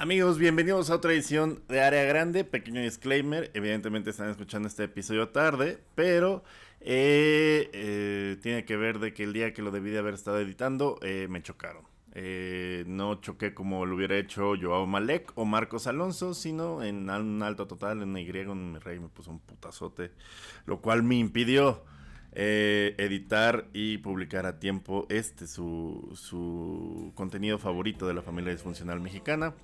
Amigos, bienvenidos a otra edición de Área Grande. Pequeño disclaimer, evidentemente están escuchando este episodio tarde, pero eh, eh, tiene que ver de que el día que lo debí de haber estado editando eh, me chocaron. no choqué como lo hubiera hecho Joao Malek o Marcos Alonso, sino en un alto total, en Y, en mi rey me puso un putazote, lo cual me impidió editar y publicar a tiempo este, su, su contenido favorito de la familia disfuncional mexicana.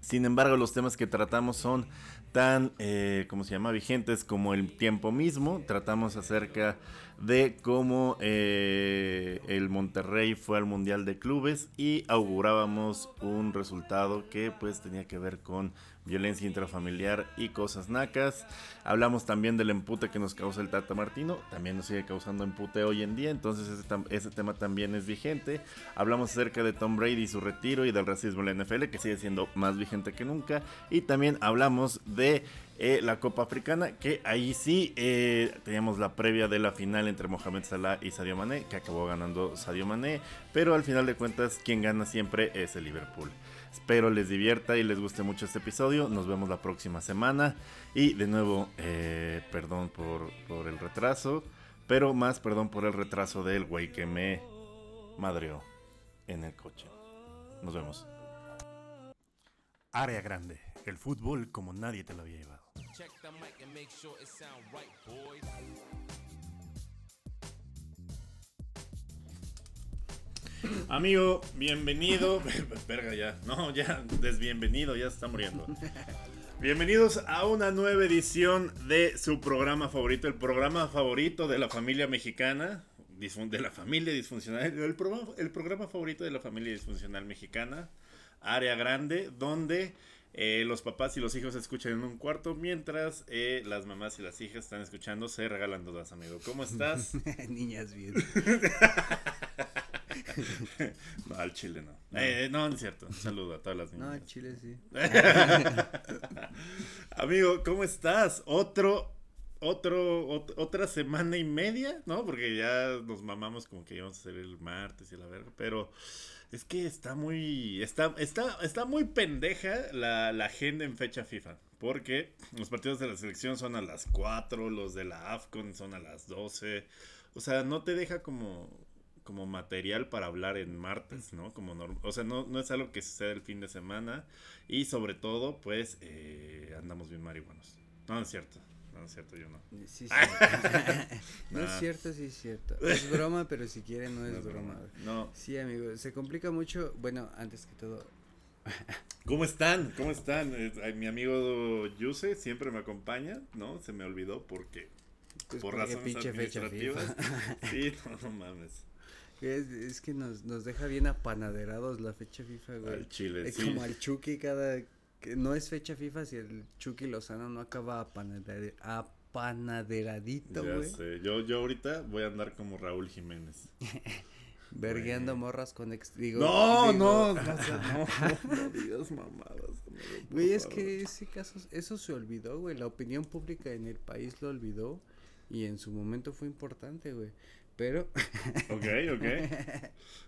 Sin embargo, los temas que tratamos son tan, eh, ¿cómo se llama?, vigentes como el tiempo mismo. Tratamos acerca de cómo eh, el Monterrey fue al Mundial de Clubes y augurábamos un resultado que pues tenía que ver con violencia intrafamiliar y cosas nacas. Hablamos también del empute que nos causa el Tata Martino, también nos sigue causando empute hoy en día, entonces ese, tema también es vigente. Hablamos acerca de Tom Brady y su retiro y del racismo en la NFL, que sigue siendo más vigente que nunca. Y también hablamos de eh, la Copa Africana, que ahí sí eh, teníamos la previa de la final entre Mohamed Salah y Sadio Mané, que acabó ganando Sadio Mané, pero al final de cuentas quien gana siempre es el Liverpool. Espero les divierta y les guste mucho este episodio. Nos vemos la próxima semana. Y de nuevo, eh, perdón por, por el retraso, pero más perdón por el retraso del güey que me madreó en el coche. Nos vemos. Área grande, el fútbol como nadie te lo había llevado. Amigo, bienvenido. Verga ya. No, ya, desbienvenido, ya se está muriendo. Bienvenidos a una nueva edición de su programa favorito, el programa favorito de la familia mexicana, de la familia disfuncional, el programa, el programa favorito de la familia disfuncional mexicana, área grande, donde eh, los papás y los hijos escuchan en un cuarto, mientras eh, las mamás y las hijas están escuchando, se regalan dudas, amigo. ¿Cómo estás? Niñas bien. no, al chile no. No. Eh, no, es cierto. Un saludo a todas las niñas. No, al chile sí. amigo, ¿cómo estás? Otro otro, otra semana y media, ¿no? Porque ya nos mamamos como que íbamos a hacer el martes y la verga, pero es que está muy. Está, está, está muy pendeja la, la, agenda en fecha FIFA. Porque los partidos de la selección son a las 4, los de la AFCON son a las 12. O sea, no te deja como, como material para hablar en martes, ¿no? Como o sea, no, no es algo que sucede el fin de semana. Y sobre todo, pues, eh, andamos bien marihuanos. No, es cierto. No es cierto, yo no. Sí, sí. no es cierto, sí es cierto. Es broma, pero si quieren no es, broma. No. Sí, amigo, se complica mucho. Bueno, antes que todo. ¿Cómo están? ¿Cómo están? Eh, mi amigo Yuse siempre me acompaña, ¿no? Se me olvidó porque pues por razones administrativas. sí, no, no mames. Es, es, que nos, nos deja bien apanaderados la fecha FIFA, güey. Al Chile, es Como al Chucky cada que no es fecha FIFA si el Chucky Lozano no acaba apanaderadito, güey. Ya sé, yo, yo ahorita voy a andar como Raúl Jiménez. Vergueando morras con ex... no, no, no, no, no, digas mamadas. Güey, es que ese caso, eso se olvidó, güey. La opinión pública en el país lo olvidó y en su momento fue importante, güey. Pero. Ok, ok.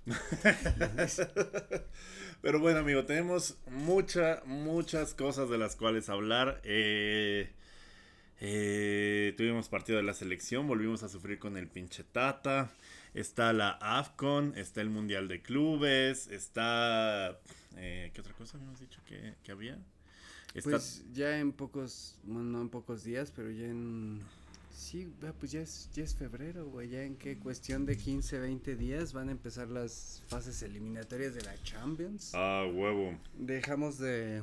Pero bueno, amigo, tenemos muchas, muchas cosas de las cuales hablar. Eh, eh, tuvimos partido de la selección, volvimos a sufrir con el pinche Tata. Está la AFCON, está el Mundial de Clubes, está... Eh, ¿Qué otra cosa habíamos dicho que, que había? Pues ya en pocos, bueno, no en pocos días, pero ya en Sí, pues ya es, ya es febrero, güey. Ya en qué cuestión de 15, 20 días van a empezar las fases eliminatorias de la Champions. Ah, huevo. Dejamos de.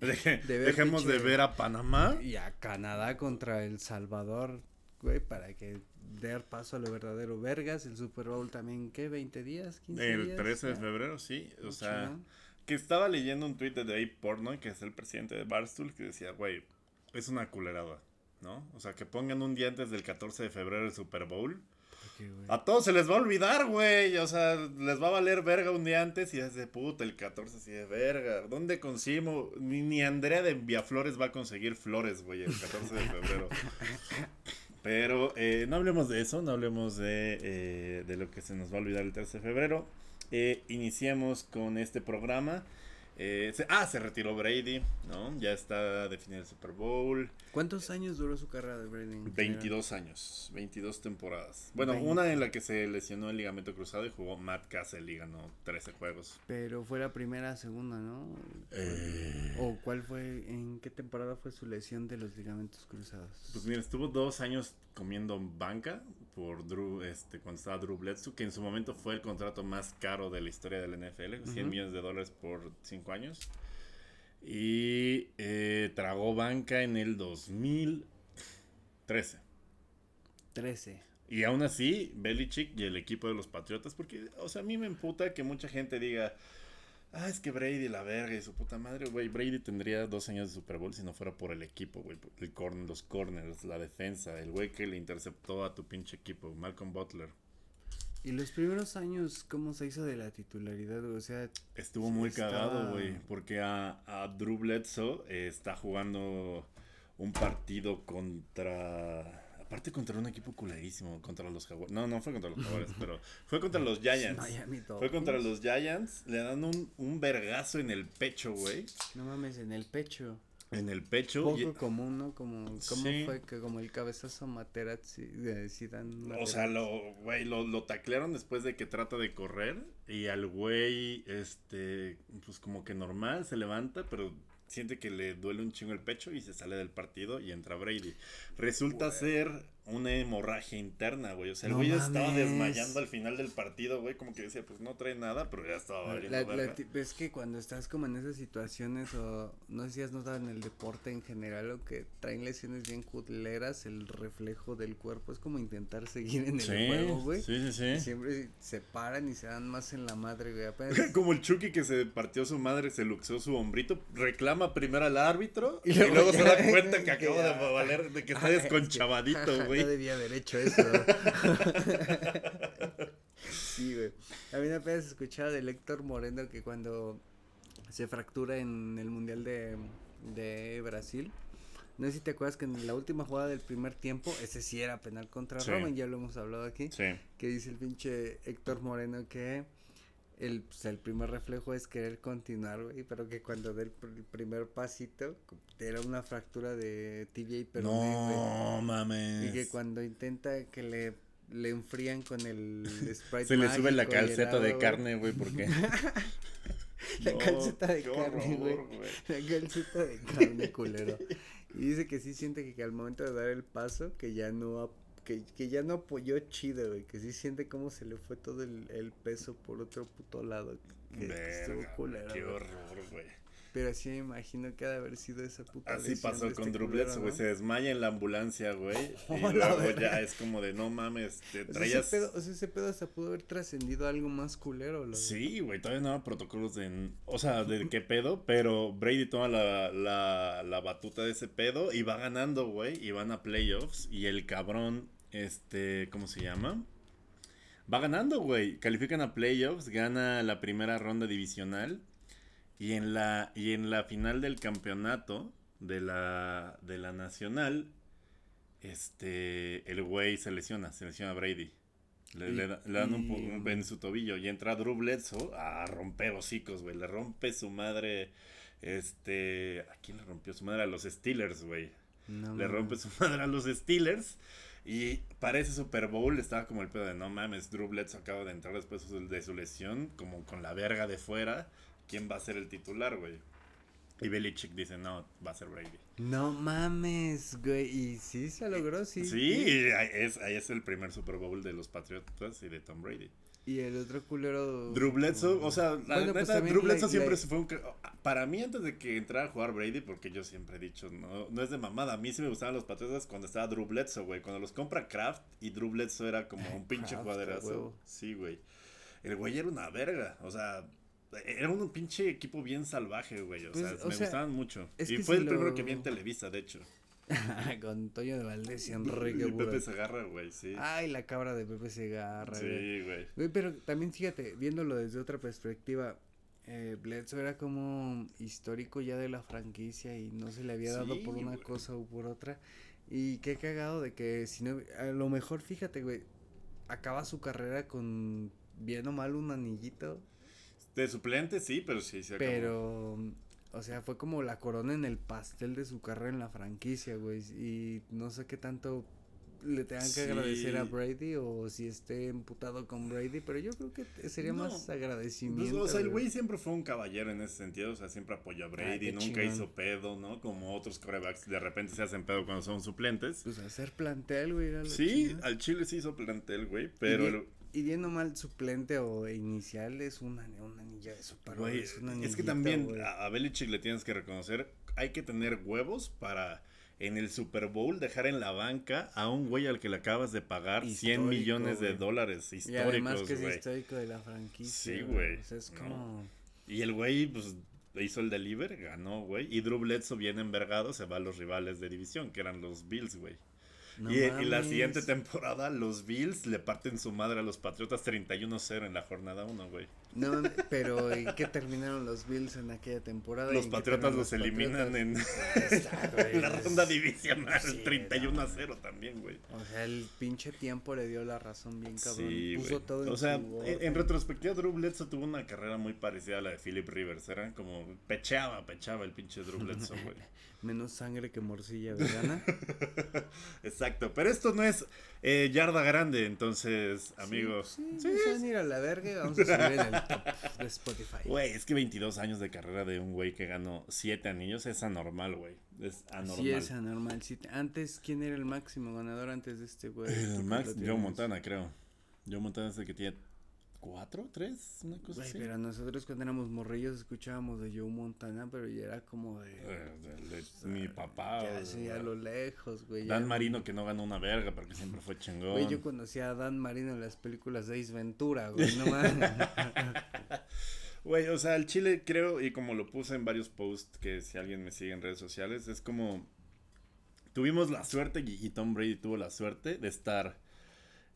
dejemos de ver a Panamá. Y a Canadá contra El Salvador, güey, para que dé paso a lo verdadero vergas. El Super Bowl también, ¿qué? ¿20 días? ¿15 El días? 13 de febrero, sí. O sea, que estaba leyendo un tweet de Dave Portnoy, que es el presidente de Barstool, que decía, güey, es una culerada. ¿No? O sea, que pongan un día antes del 14 de febrero el Super Bowl. a todos se les va a olvidar, güey. O sea, les va a valer verga un día antes y es de puta, el 14 sí de verga. ¿Dónde consigo? Ni, ni Andrea de Viaflores va a conseguir flores, güey, el 14 de febrero. Pero eh, no hablemos de eso, no hablemos de, eh, de lo que se nos va a olvidar el 13 de febrero. Eh, iniciemos con este programa. Eh, se- ah, se retiró Brady, ¿no? Ya está definido el Super Bowl. ¿Cuántos años duró su carrera de Brady? en general? 22 años, 22 temporadas. Bueno, Veinte. una en la que se lesionó el ligamento cruzado y jugó Matt Cassell y ganó 13 juegos. Pero fue la primera, segunda, ¿no? Eh, ¿O cuál fue, en qué temporada fue su lesión de los ligamentos cruzados? Pues mira, estuvo dos años comiendo banca por Drew, este, cuando estaba Drew Bledsoe, que en su momento fue el contrato más caro de la historia del NFL, 100 Ujú. millones de dólares por 5 años. Y eh, tragó banca en el 2013. 13. Y aún así, Belichick y el equipo de los Patriotas, porque, o sea, a mí me emputa que mucha gente diga, ah, es que Brady la verga y su puta madre, güey. Brady tendría dos años de Super Bowl si no fuera por el equipo, güey. El los corners, la defensa, el güey que le interceptó a tu pinche equipo, Malcolm Butler. ¿Y los primeros años cómo se hizo de la titularidad? O sea, Estuvo muy estaba- cagado, güey, porque a, a Drew Bledsoe eh, está jugando un partido contra... Aparte contra un equipo culerísimo, contra los Jaguares. No, no fue contra los Jaguares, pero fue contra los Giants. Miami Fue contra los Giants, le dan un, un vergazo en el pecho, güey. No mames, en el pecho. En el pecho. Poco y- común, ¿no? Como, ¿Cómo Sí. fue que como el cabezazo Materazzi de Zidane? o sea, lo, güey, lo, lo taclearon después de que trata de correr. Y al güey, este, pues como que normal, se levanta, pero siente que le duele un chingo el pecho y se sale del partido y entra Brady. Resulta ser una hemorragia interna, güey. O sea, el No güey ya estaba desmayando al final del partido, güey. Como que decía, pues no trae nada, pero ya estaba valiendo La, la es que cuando estás como en esas situaciones o no sé si has notado en el deporte en general o que traen lesiones bien culeras, el reflejo del cuerpo es como intentar seguir en el Sí, juego, güey. sí, sí, Y sí. Siempre se paran y se dan más en la madre, güey. Apenas Como el Chucky que se partió su madre, se luxó su hombrito, reclama primero al árbitro y Y luego, se da cuenta que que acaba ya- de valer, de que está desconchavadito, güey. No debía haber hecho eso. sí, güey. A mí apenas escuchaba del Héctor Moreno que cuando se fractura en el Mundial de, de Brasil. No sé si te acuerdas que en la última jugada del primer tiempo, ese sí era penal contra Sí. Roma, y ya lo hemos hablado aquí, Sí. que dice el pinche Héctor Moreno que el, pues, el primer reflejo es querer continuar, güey, pero que cuando da el, pr- el primer pasito, era una fractura de tibia y peroné, güey. No mames. Y que cuando intenta que le, le enfrían con el Sprite Se le sube la calceta helado, de carne, güey, porque. La No, calceta de carne, güey. La calceta de carne, culero. Y dice que sí siente que, que al momento de dar el paso, que ya no que, que ya no apoyó chido, güey. Que sí siente como se le fue todo el, el peso por otro puto lado. Que estuvo culero. Qué horror, güey. Pero así me imagino que ha de haber sido esa puta Así pasó con este Bledsoe, güey. ¿no? Se desmaya en la ambulancia, güey. Y Oh, luego ya es como de no mames, te O sea, traías. ese pedo, o sea, ese pedo hasta pudo haber trascendido algo más culero, lo Sí, güey, todavía no había protocolos de... O sea, de qué pedo, pero Brady toma la, la, la batuta de ese pedo y va ganando, güey, y van a playoffs y el cabrón, este, ¿cómo se llama? Va ganando, güey, califican a playoffs, gana la primera ronda divisional y en la, y en la final del campeonato de la, de la nacional, este, el güey se lesiona, se lesiona a Brady. Le, le da- le dan un, un en su tobillo y entra Drew Bledsoe a romper hocicos, güey. Le rompe su madre, este... ¿A quién le rompió su madre? A los Steelers, güey. No Le rompe su madre a los Steelers. Y para ese Super Bowl estaba como el pedo de no mames, Drew Bledsoe acaba de entrar después de su- lesión, como con la verga de fuera. ¿Quién va a ser el titular, güey? Y Belichick dice, no, va a ser Brady. No mames, güey. Y sí se logró, sí. Sí, es, ahí es el primer Super Bowl de los Patriotas y de Tom Brady. Y el otro culero. Drew Bledsoe, o sea, la Bueno, pues neta, Drew Bledsoe siempre la- se fue un... Para mí, antes de que entrara a jugar Brady, porque yo siempre he dicho, no, no es de mamada, a mí sí me gustaban los Patriotas cuando estaba Drew Bledsoe, güey. Cuando los compra Kraft y Drew Bledsoe era como un pinche huevo. Sí, güey. El güey era una verga, o sea... Era un pinche equipo bien salvaje, güey. O Pues, sea, o me sea, gustaban mucho. Y fue si el primero que vi en Televisa, de hecho. Con Toño de Valdés y Enrique y Pepe. Segarra, güey, sí. Ay, la cabra de Pepe Segarra, güey. sí, güey. Güey, pero también fíjate, viéndolo desde otra perspectiva, eh, Bledsoe era como histórico ya de la franquicia y no se le había dado Sí, por una güey. cosa u por otra. Y qué cagado de que si no, a lo mejor fíjate, güey, acaba su carrera con bien o mal un anillito. De suplente, sí, pero sí se acabó. Pero, o sea, fue como la corona en el pastel de su carrera en la franquicia, güey. Y no sé qué tanto le tengan que Sí. agradecer a Brady o si esté emputado con Brady, pero yo creo que sería No. más Pues, agradecimiento. o sea, el güey. siempre fue un caballero en ese sentido, o sea, siempre apoyó a Brady, qué nunca chingón. hizo pedo, ¿no? Como otros corebacks de repente se hacen pedo cuando son suplentes. Pues hacer plantel, güey. Sí, chingada. al Chile sí hizo plantel, güey, pero... y, bien, el- y bien o mal suplente o inicial es una, una anilla de Super Güey, es, una es que anillita, también güey. a, Belichick le tienes que reconocer, hay que tener huevos para en el Super Bowl dejar en la banca a un güey al que le acabas de pagar 100 Histórico, millones de dólares y además históricos, que es güey. histórico de la franquicia. Sí, güey, O sea, es ¿no? como... Y el güey, pues, hizo el deliver, ganó, güey. Y Drew Bledsoe bien envergado se va a los rivales de división, que eran los Bills, güey. No y, la siguiente temporada, los Bills le parten su madre a los Patriotas 31-0 en la jornada 1, güey. No, mames, pero ¿en qué terminaron los Bills en aquella temporada? Los Patriotas los eliminan en, la ronda divisional, Sí, 31-0 también, güey. O sea, el pinche tiempo le dio la razón bien cabrón. Sí, Puso todo en O sea, su en, orden. en retrospectiva, Drew Bledsoe tuvo una carrera muy parecida a la de Philip Rivers. Era como pecheaba, pecheaba el pinche Drew Bledsoe, güey. Menos sangre que morcilla vegana. Exacto, pero esto no es eh, yarda grande, entonces, amigos. Sí, Sí, ir a la verga y vamos a subir el top de Spotify. Güey, es que 22 años de carrera de un güey que ganó 7 anillos es anormal, güey. Es anormal. Sí, es anormal. Sí, antes, ¿quién era el máximo ganador antes de este güey? El ¿Tú Max, Joe? Montana, creo. Joe Montana es el que tiene 4, 3, una cosa Güey, así. pero nosotros cuando éramos morrillos escuchábamos de Joe Montana, pero ya era como de... Eh, de- de mi papá. ya o- así a lo lejos, güey. Dan ya- Marino que no ganó una verga, pero que siempre fue chingón. Güey, yo conocía a Dan Marino en las películas de Ace Ventura, güey, no mames. Güey, o sea, el Chile creo, y como lo puse en varios posts, que si alguien me sigue en redes sociales, es como tuvimos la suerte, y Tom Brady tuvo la suerte de estar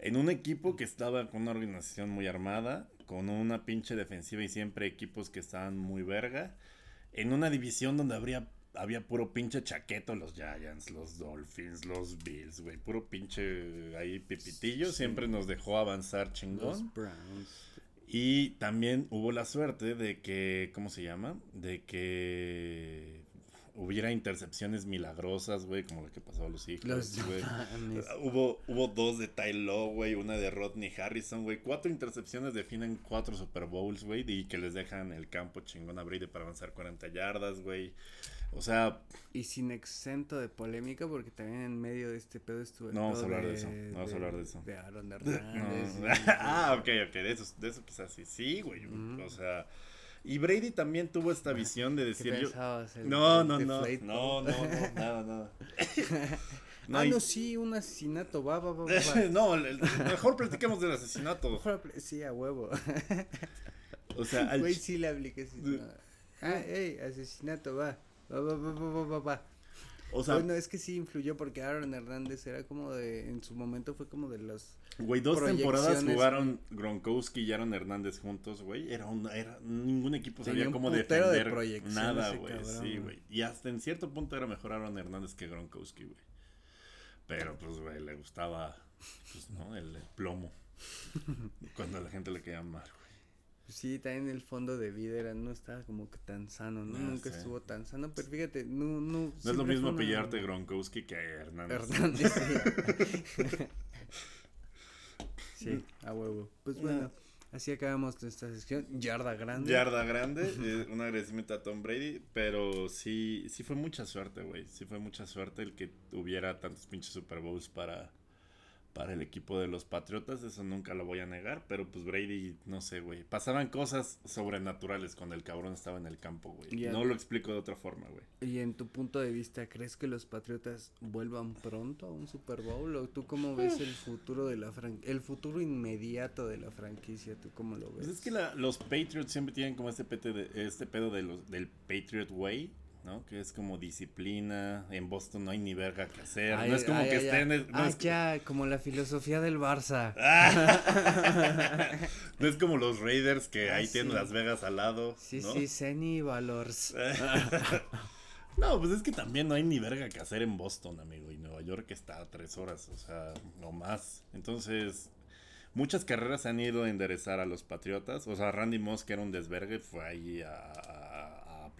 en un equipo que estaba con una organización muy armada, con una pinche defensiva y siempre equipos que estaban muy verga, en una división donde habría, había puro pinche chaqueto, los Giants, los Dolphins, los Bills, güey, puro pinche ahí pipitillo, Sí. siempre nos dejó avanzar chingón. Los Browns. Y también hubo la suerte de que, ¿cómo se llama? De que hubiera intercepciones milagrosas, güey, como la que pasó a los hijos, güey. mames. Hubo, hubo dos de Ty Law, güey, una de Rodney Harrison, güey. Cuatro intercepciones definen cuatro Super Bowls, güey, y que les dejan el campo chingón a Brady para avanzar 40 yardas, güey. O sea, Y sin exento de polémica, porque también en medio de este pedo estuvo No vamos a hablar de eso, no vamos a hablar de eso. De Aaron no. Hernández. y- ah, ok, ok, de eso, de eso quizás sí. Sí, güey, o sea... Y Brady también tuvo esta visión de ¿Qué decir yo... No, el no, no, deflate no, no, no, nada, nada. No, ah, y- no, sí, un asesinato, va, va, va, va. no, el- el- mejor platiquemos del asesinato. Mejor Sí, a huevo. O sea, al Güey, sí le apliqué asesinato. Ah, ey, asesinato, va. Va, va, va, va, va, va, va. O sea, bueno, es que sí influyó porque Aaron Hernández era como de, en su momento fue como de los... güey, dos temporadas jugaron Gronkowski y Aaron Hernández juntos, güey. Era un, era, ningún equipo sabía un cómo de defender proyección nada, güey. Sí, güey. Y hasta en cierto punto era mejor Aaron Hernández que Gronkowski, güey. Pero, pues, güey, le gustaba, pues, ¿no? El, el plomo. Cuando a la gente le quería mal. Sí, también el fondo de vida era, no estaba como que tan sano, ¿no? Ah, Nunca estuvo tan sano, pero fíjate, no, no. No es lo mismo una- pillarte Gronkowski que Hernández. Hernández. Sí. sí, a huevo. Pues bueno, así acabamos nuestra sección. Yarda grande. Yarda grande, eh, un agradecimiento a Tom Brady, pero sí, sí fue mucha suerte, güey. Sí fue mucha suerte el que hubiera tantos pinches Super Bowls para, para el equipo de los Patriotas, eso nunca lo voy a negar, pero pues Brady, no sé, güey. Pasaban cosas sobrenaturales cuando el cabrón estaba en el campo, güey. No lo explico de otra forma, güey. Y en tu punto de vista, ¿crees que los Patriotas vuelvan pronto a un Super Bowl? ¿O tú cómo ves el futuro de la fran el futuro inmediato de la franquicia? ¿Tú cómo lo ves? Pues es que la- los Patriots siempre tienen como este, pete de- este pedo de los, del Patriot Way, ¿no? Que es como disciplina. En Boston no hay ni verga que hacer. Ay, no es como ay, que ay, estén. ay. no ah, es- ya, como la filosofía del Barça. no es como los Raiders que Ah, ahí tienen. Las Vegas al lado. Sí, ¿no? sí, Seni Valors. No, pues es que también no hay ni verga que hacer en Boston, amigo. Y Nueva York está a tres horas, o sea, no más. Entonces, muchas carreras han ido a enderezar a los Patriotas. O sea, Randy Moss, que era un desvergue, fue ahí a, a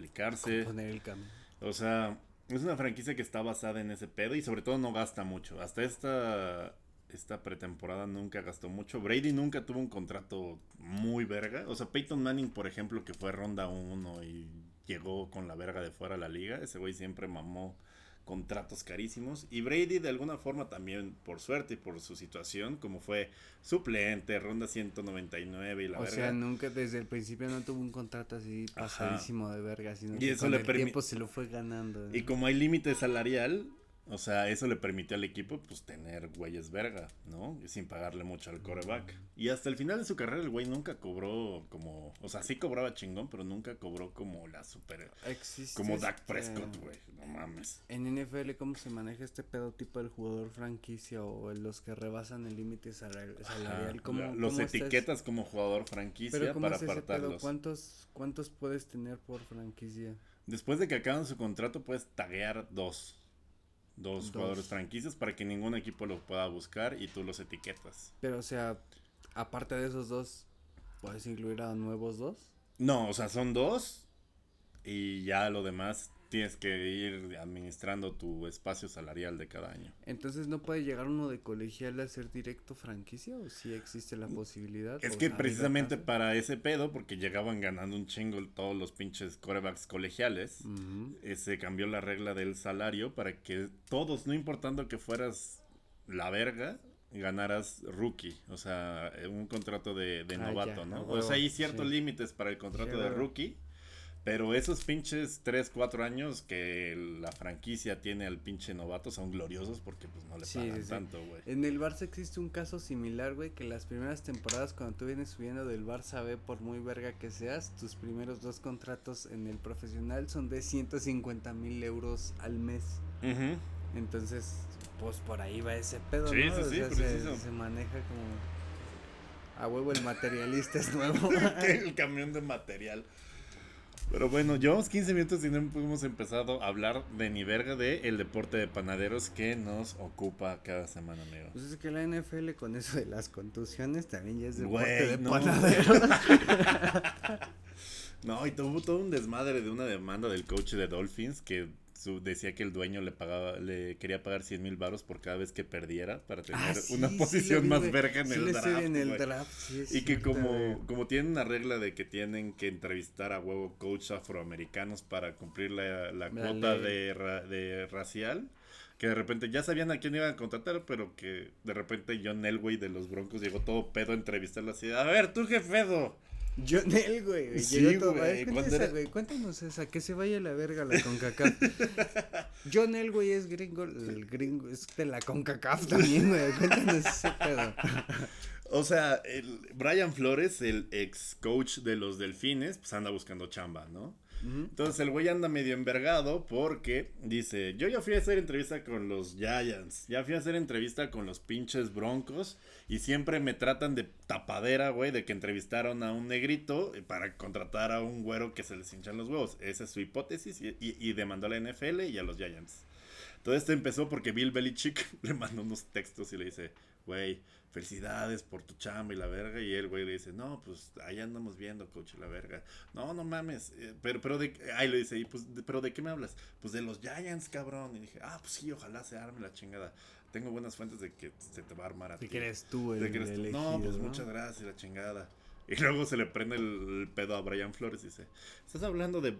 aplicarse. Poner el cambio. O sea, es una franquicia que está basada en ese pedo y sobre todo no gasta mucho. Hasta esta, esta pretemporada nunca gastó mucho. Brady nunca tuvo un contrato muy verga. O sea, Peyton Manning, por ejemplo, que fue ronda 1 y llegó con la verga de fuera a la liga. Ese güey siempre mamó contratos carísimos. Y Brady de alguna forma también, por suerte y por su situación, como fue suplente, ronda 199 y la o verga. O sea, nunca desde el principio no tuvo un contrato así pasadísimo de verga, sino y que eso con le el tiempo se lo fue ganando. ¿no? Y como hay límite salarial, o sea, eso le permitió al equipo pues tener güeyes verga, ¿no? Sin pagarle mucho al coreback. Y hasta el final de su carrera el güey nunca cobró como, o sea, sí cobraba chingón, pero nunca cobró como la super Existe como Dak este- Prescott, güey. No mames. En NFL, ¿cómo se maneja este pedo tipo del jugador franquicia o los que rebasan el límite salarial? ¿Cómo, la- los cómo etiquetas como jugador franquicia Pero ¿cómo para es ese pedo? apartarlos. ¿Cuántos, ¿Cuántos puedes tener por franquicia? Después de que acaban su contrato puedes taguear dos. Dos, Dos. jugadores franquicias para que ningún equipo los pueda buscar y tú los etiquetas. Pero, o sea, aparte de esos dos, ¿puedes incluir a nuevos dos? No, o sea, son dos y ya lo demás tienes que ir administrando tu espacio salarial de cada año. Entonces, ¿no puede llegar uno de colegial a ser directo franquicia o si existe la posibilidad? Es que precisamente para ese pedo, porque llegaban ganando un chingo todos los pinches corebacks colegiales, eh, se cambió la regla del salario para que todos, no importando que fueras la verga, ganaras rookie, o sea, un contrato de, de Ah, novato, ya, ¿no? O sea, hay ciertos sí. límites para el contrato Sí, de rookie, pero esos pinches 3, 4 años que la franquicia tiene al pinche novato son gloriosos porque pues no le Sí, pagan sí, sí. tanto, güey. En el Barça existe un caso similar, güey, que las primeras temporadas cuando tú vienes subiendo del Barça B, por muy verga que seas, tus primeros dos contratos en el profesional son de 150 mil euros al mes. Ujú. Entonces, pues por ahí va ese pedo, Sí, ¿no? sí, O sí, sea, se, se maneja como... A huevo el materialista es nuevo. el camión de material. Pero bueno, llevamos 15 minutos y no hemos empezado a hablar de ni verga de el deporte de panaderos que nos ocupa cada semana, amigo. Pues es que la NFL con eso de las contusiones también ya es deporte Güey, de no. panaderos. No, y tuvo todo un desmadre de una demanda del coach de Dolphins que su- decía que el dueño le pagaba, le quería pagar 100 mil baros por cada vez que perdiera para tener Ah, sí, una sí posición vi, más verga en Sí el draft. en el Y que cierto, como, como tienen una regla de que tienen que entrevistar a huevo coach afroamericanos para cumplir la, la cuota de, ra- de racial, que de repente ya sabían a quién iban a contratar, pero que de repente John Elway de los Broncos llegó todo pedo a entrevistarlo así, a ver, tú jefedo. John El, güey. Sí, llegó güey, cuenta cuando esa, güey, Cuéntanos esa, que se vaya la verga la CONCACAF. John El, güey, es gringo, el gringo es de la CONCACAF también, güey. Cuéntanos ese pedo. O sea, el Brian Flores, el ex coach de los Delfines, pues anda buscando chamba, ¿no? Entonces el güey anda medio envergado porque dice, yo ya fui a hacer entrevista con los Giants, ya fui a hacer entrevista con los pinches Broncos y siempre me tratan de tapadera, güey, de que entrevistaron a un negrito para contratar a un güero que se les hinchan los huevos. Esa es su hipótesis y demandó a la NFL y a los Giants. Todo esto empezó porque Bill Belichick le mandó unos textos y le dice, güey, felicidades por tu chamba y la verga. Y el güey le dice, no, pues ahí andamos viendo, coach, la verga. No, no mames. eh, pero, pero de, ahí le dice, "Y, pues, de- pero ¿de qué me hablas? Pues de los Giants, cabrón. Y dije, ah, pues sí, ojalá se arme la chingada. Tengo buenas fuentes de que se te va a armar a ¿De ti. que eres tú el ¿De que eres tú? elegido, No, pues muchas gracias, la chingada. Y luego se le prende el, el pedo a Brian Flores y dice, ¿estás hablando de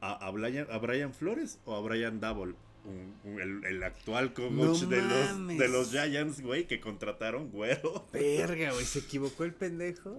a, a Brian, a Brian Flores o a Brian Double? Un- un- el, el actual coach No de, los, de los Giants, güey, que contrataron, güero. Verga, güey, se equivocó el pendejo.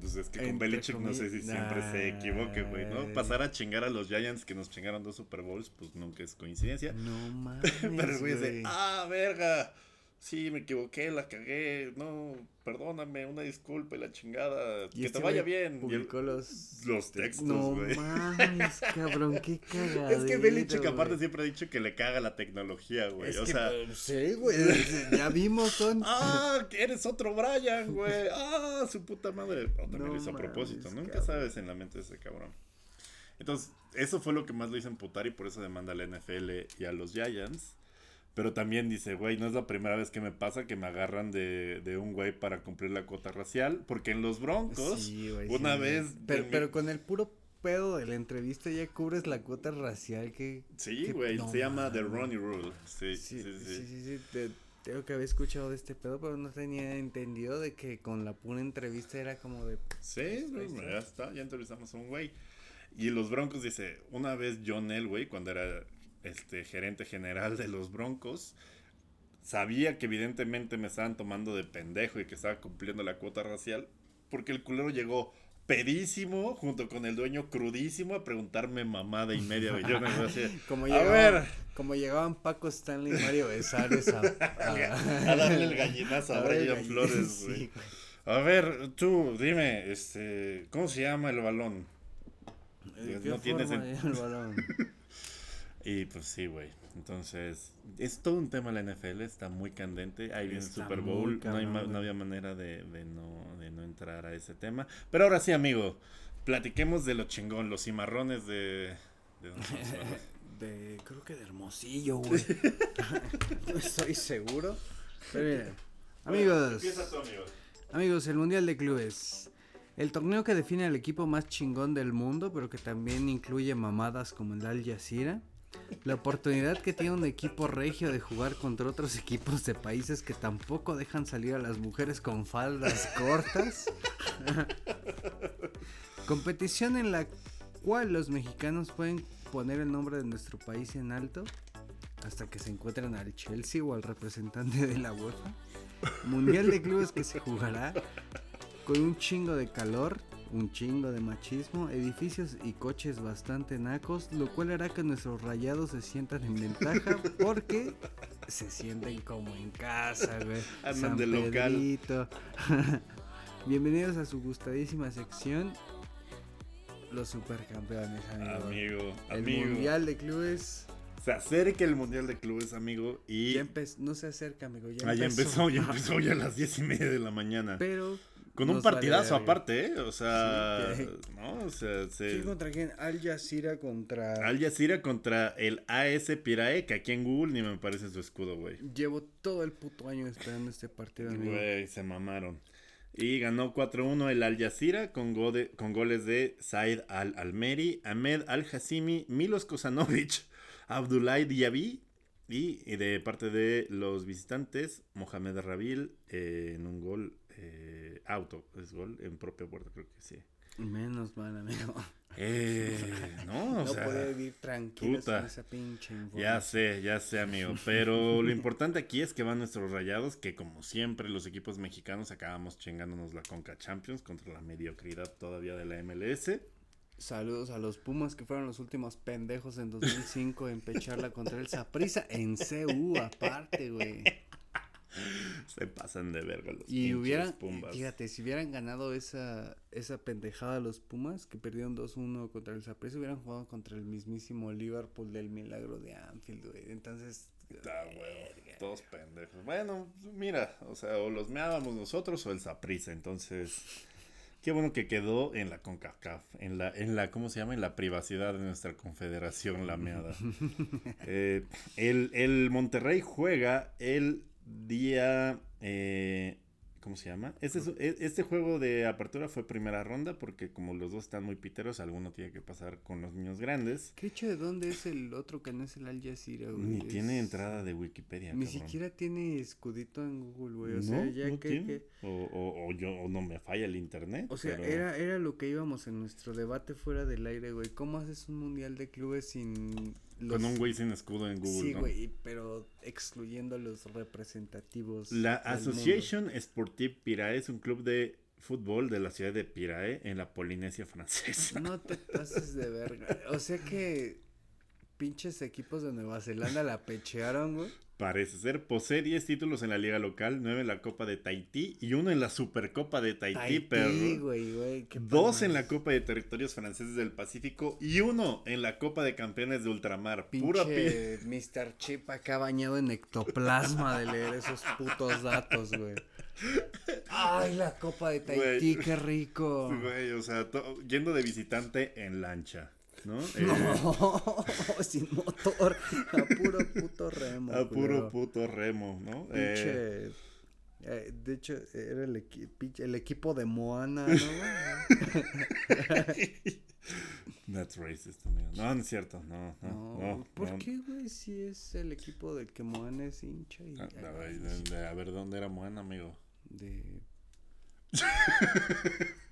Pues es que con Belichick no sé si siempre se equivoque, güey, ¿no? Pasar a chingar a los Giants que nos chingaron dos Super Bowls, pues nunca es coincidencia. No mames. Pero güey. ah, verga, sí, me equivoqué, la cagué, no, perdóname, una disculpa y la chingada, Y que este te vaya bien. Y el- Publicó los. los textos, No güey. mames, cabrón, qué cagada. Es que Belichick aparte siempre ha dicho que le caga la tecnología, güey. O que, sea, pues, sí, güey. Ya vimos, son. ah, que eres otro Brian, güey. Ah, su puta madre. O también No lo hizo a propósito. Nunca cabrón. sabes en la mente de ese cabrón. Entonces, eso fue lo que más lo hizo emputar y por eso demanda a la NFL y a los Giants. Pero también dice, güey, no es la primera vez que me pasa que me agarran de, de un güey para cumplir la cuota racial. Porque en los Broncos, una vez. Pero, pero con el puro pedo de la entrevista ya cubres la cuota racial que... Sí, güey, se llama The Ronnie Rule. Sí, sí, sí. Sí, sí, sí. tengo que haber escuchado de este pedo, pero no tenía entendido de que con la pura entrevista era como de... Sí, pues, ya está, ya entrevistamos a un güey. Y los Broncos dice, una vez John Elway, cuando era este gerente general de los Broncos, sabía que evidentemente me estaban tomando de pendejo y que estaba cumpliendo la cuota racial, porque el culero llegó pedísimo, junto con el dueño crudísimo, a preguntarme mamada y media. Yo como, a ver. como llegaban Paco Stanley y Mario Besares a, a, darle el gallinazo a, Brian Flores, güey. A ver, tú, dime, este, ¿cómo se llama el balón? no el balón. Y pues sí, güey. Entonces, es todo un tema la NFL, está muy candente. Ahí viene el Super Bowl, no, hay no, había manera de, de, no, de no entrar a ese tema. Pero ahora sí, amigo, platiquemos de lo chingón, los cimarrones de... De, creo que de Hermosillo, güey. no estoy seguro. Pero amigos, amigo. amigos, el Mundial de Clubes. El torneo que define al equipo más chingón del mundo, pero que también incluye mamadas como el Al Jazeera la oportunidad que tiene un equipo regio de jugar contra otros equipos de países que tampoco dejan salir a las mujeres con faldas cortas. Competición en la cual los mexicanos pueden poner el nombre de nuestro país en alto hasta que se encuentren al Chelsea o al representante de la UEFA. Mundial de clubes que se jugará con un chingo de calor, un chingo de machismo, edificios y coches bastante nacos, lo cual hará que nuestros rayados se sientan en ventaja porque se sienten como en casa, güey. Andan de local. Bienvenidos a su gustadísima sección. Los supercampeones, amigo. Amigo, el Mundial de Clubes. Se acerca el Mundial de Clubes, amigo, y... Ya no se acerca, amigo, ya, ah, ya empezó. ya empezó ya a las diez y media de la mañana. Pero con un partidazo aparte, ¿eh? O sea, ¿no? O sea, se... contra quién? Al Jazeera contra... Al Jazeera contra el AS Pirae, que aquí en Google ni me parece su escudo, güey. Llevo todo el puto año esperando este partido, Güey, se mamaron. Y ganó 4-1 el Al Jazeera con, con goles de Said Al-Almeri, Ahmed Al-Hasimi, Milos Kosanovic, Abdullah Diaby y, de parte de los visitantes, Mohamed Rabil eh, en un gol eh, auto, es gol en propia puerta, creo que sí. Menos mal, amigo. Eh, no, o no puede vivir tranquilo esa pinche Ya sé, ya sé, amigo. Pero lo importante aquí es que van nuestros rayados, que como siempre los equipos mexicanos acabamos chingándonos la Conca Champions contra la mediocridad todavía de la MLS. Saludos a los Pumas que fueron los últimos pendejos en 2005 en pecharla contra el Saprisa en CU aparte, güey. Se pasan de verga los y hubieran, Pumas. Fíjate, si hubieran ganado esa, esa pendejada los Pumas, que perdieron 2-1 contra el Saprissa, hubieran jugado contra el mismísimo Liverpool del milagro de Anfield, güey. Entonces. Está, Todos pendejos. Bueno, mira, o sea, o los meábamos nosotros o el Saprissa, entonces. Qué bueno que quedó en la CONCACAF, en la, en la, ¿cómo se llama? En la privacidad de nuestra confederación lameada. eh, el, el Monterrey juega el día eh, ¿Cómo se llama? Este, e, este juego de apertura fue primera ronda porque como los dos están muy piteros, alguno tiene que pasar con los niños grandes. ¿Qué hecho de dónde es el otro que no es el Al Jazeera, güey? Ni tiene entrada de Wikipedia, Ni siquiera tiene escudito en Google, güey. O sea, ya que, O, o, yo, o no me falla el internet. O sea, era, era lo que íbamos en nuestro debate fuera del aire, güey. ¿Cómo haces un mundial de clubes sin con un güey sin escudo en Google. Sí, güey, pero excluyendo a los representativos. La Association Sportive Pirae es un club de fútbol de la ciudad de Pirae en la Polinesia francesa. No te pases de verga. O sea que pinches equipos de Nueva Zelanda la pechearon, güey. Parece ser. Posee 10 títulos en la liga local, 9 en la Copa de Tahití y uno en la Supercopa de Tahití, Tahití perro. Güey, güey, Dos en la Copa de Territorios Franceses del Pacífico y uno en la Copa de Campeones de Ultramar. Pinche Pura Mr. Chip acá bañado en ectoplasma de leer esos putos datos, güey. Ay, la Copa de Tahití, qué rico. Güey, o sea, yendo de visitante en lancha. ¿No? No, sin motor, a puro puto remo. a puro puto remo, ¿no? Eh, Pinche. eh, de hecho, era el, equi- el equipo de Moana, ¿no? That's racist, amigo. No, no es cierto, no, no, No. ¿por no. qué, güey? Si es el equipo del que Moana es hincha y. Ah, a, ver, a ver, ¿dónde era Moana, amigo? de...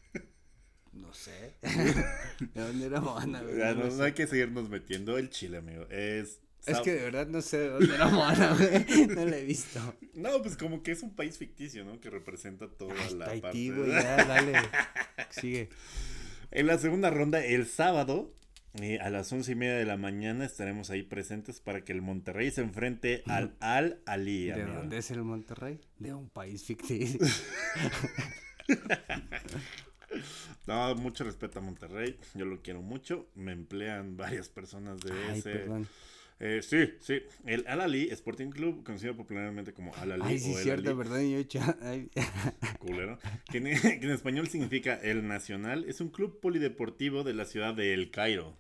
no sé. ¿De dónde era Moana, güey? Ya, No hay que seguirnos metiendo el chile, amigo. Es. Es que de verdad no sé de dónde era Moana, güey. No la he visto. No, pues como que es un país ficticio, ¿no? Que representa toda la Tahití, parte. güey, ya, dale. Sigue. En la segunda ronda, el sábado, eh, a las once y media de la mañana, estaremos ahí presentes para que el Monterrey se enfrente al Al Ali. ¿De amigo. dónde es el Monterrey? De un país ficticio. No, mucho respeto a Monterrey. Yo lo quiero mucho. Me emplean varias personas de Ay, ese. perdón. Eh, sí, sí. El Al Ali Sporting Club, conocido popularmente como Al Ali Ay, sí, o cierto, perdón. Yo he hecho. ay, culero, que en, que en español significa El Nacional, es un club polideportivo de la ciudad de El Cairo.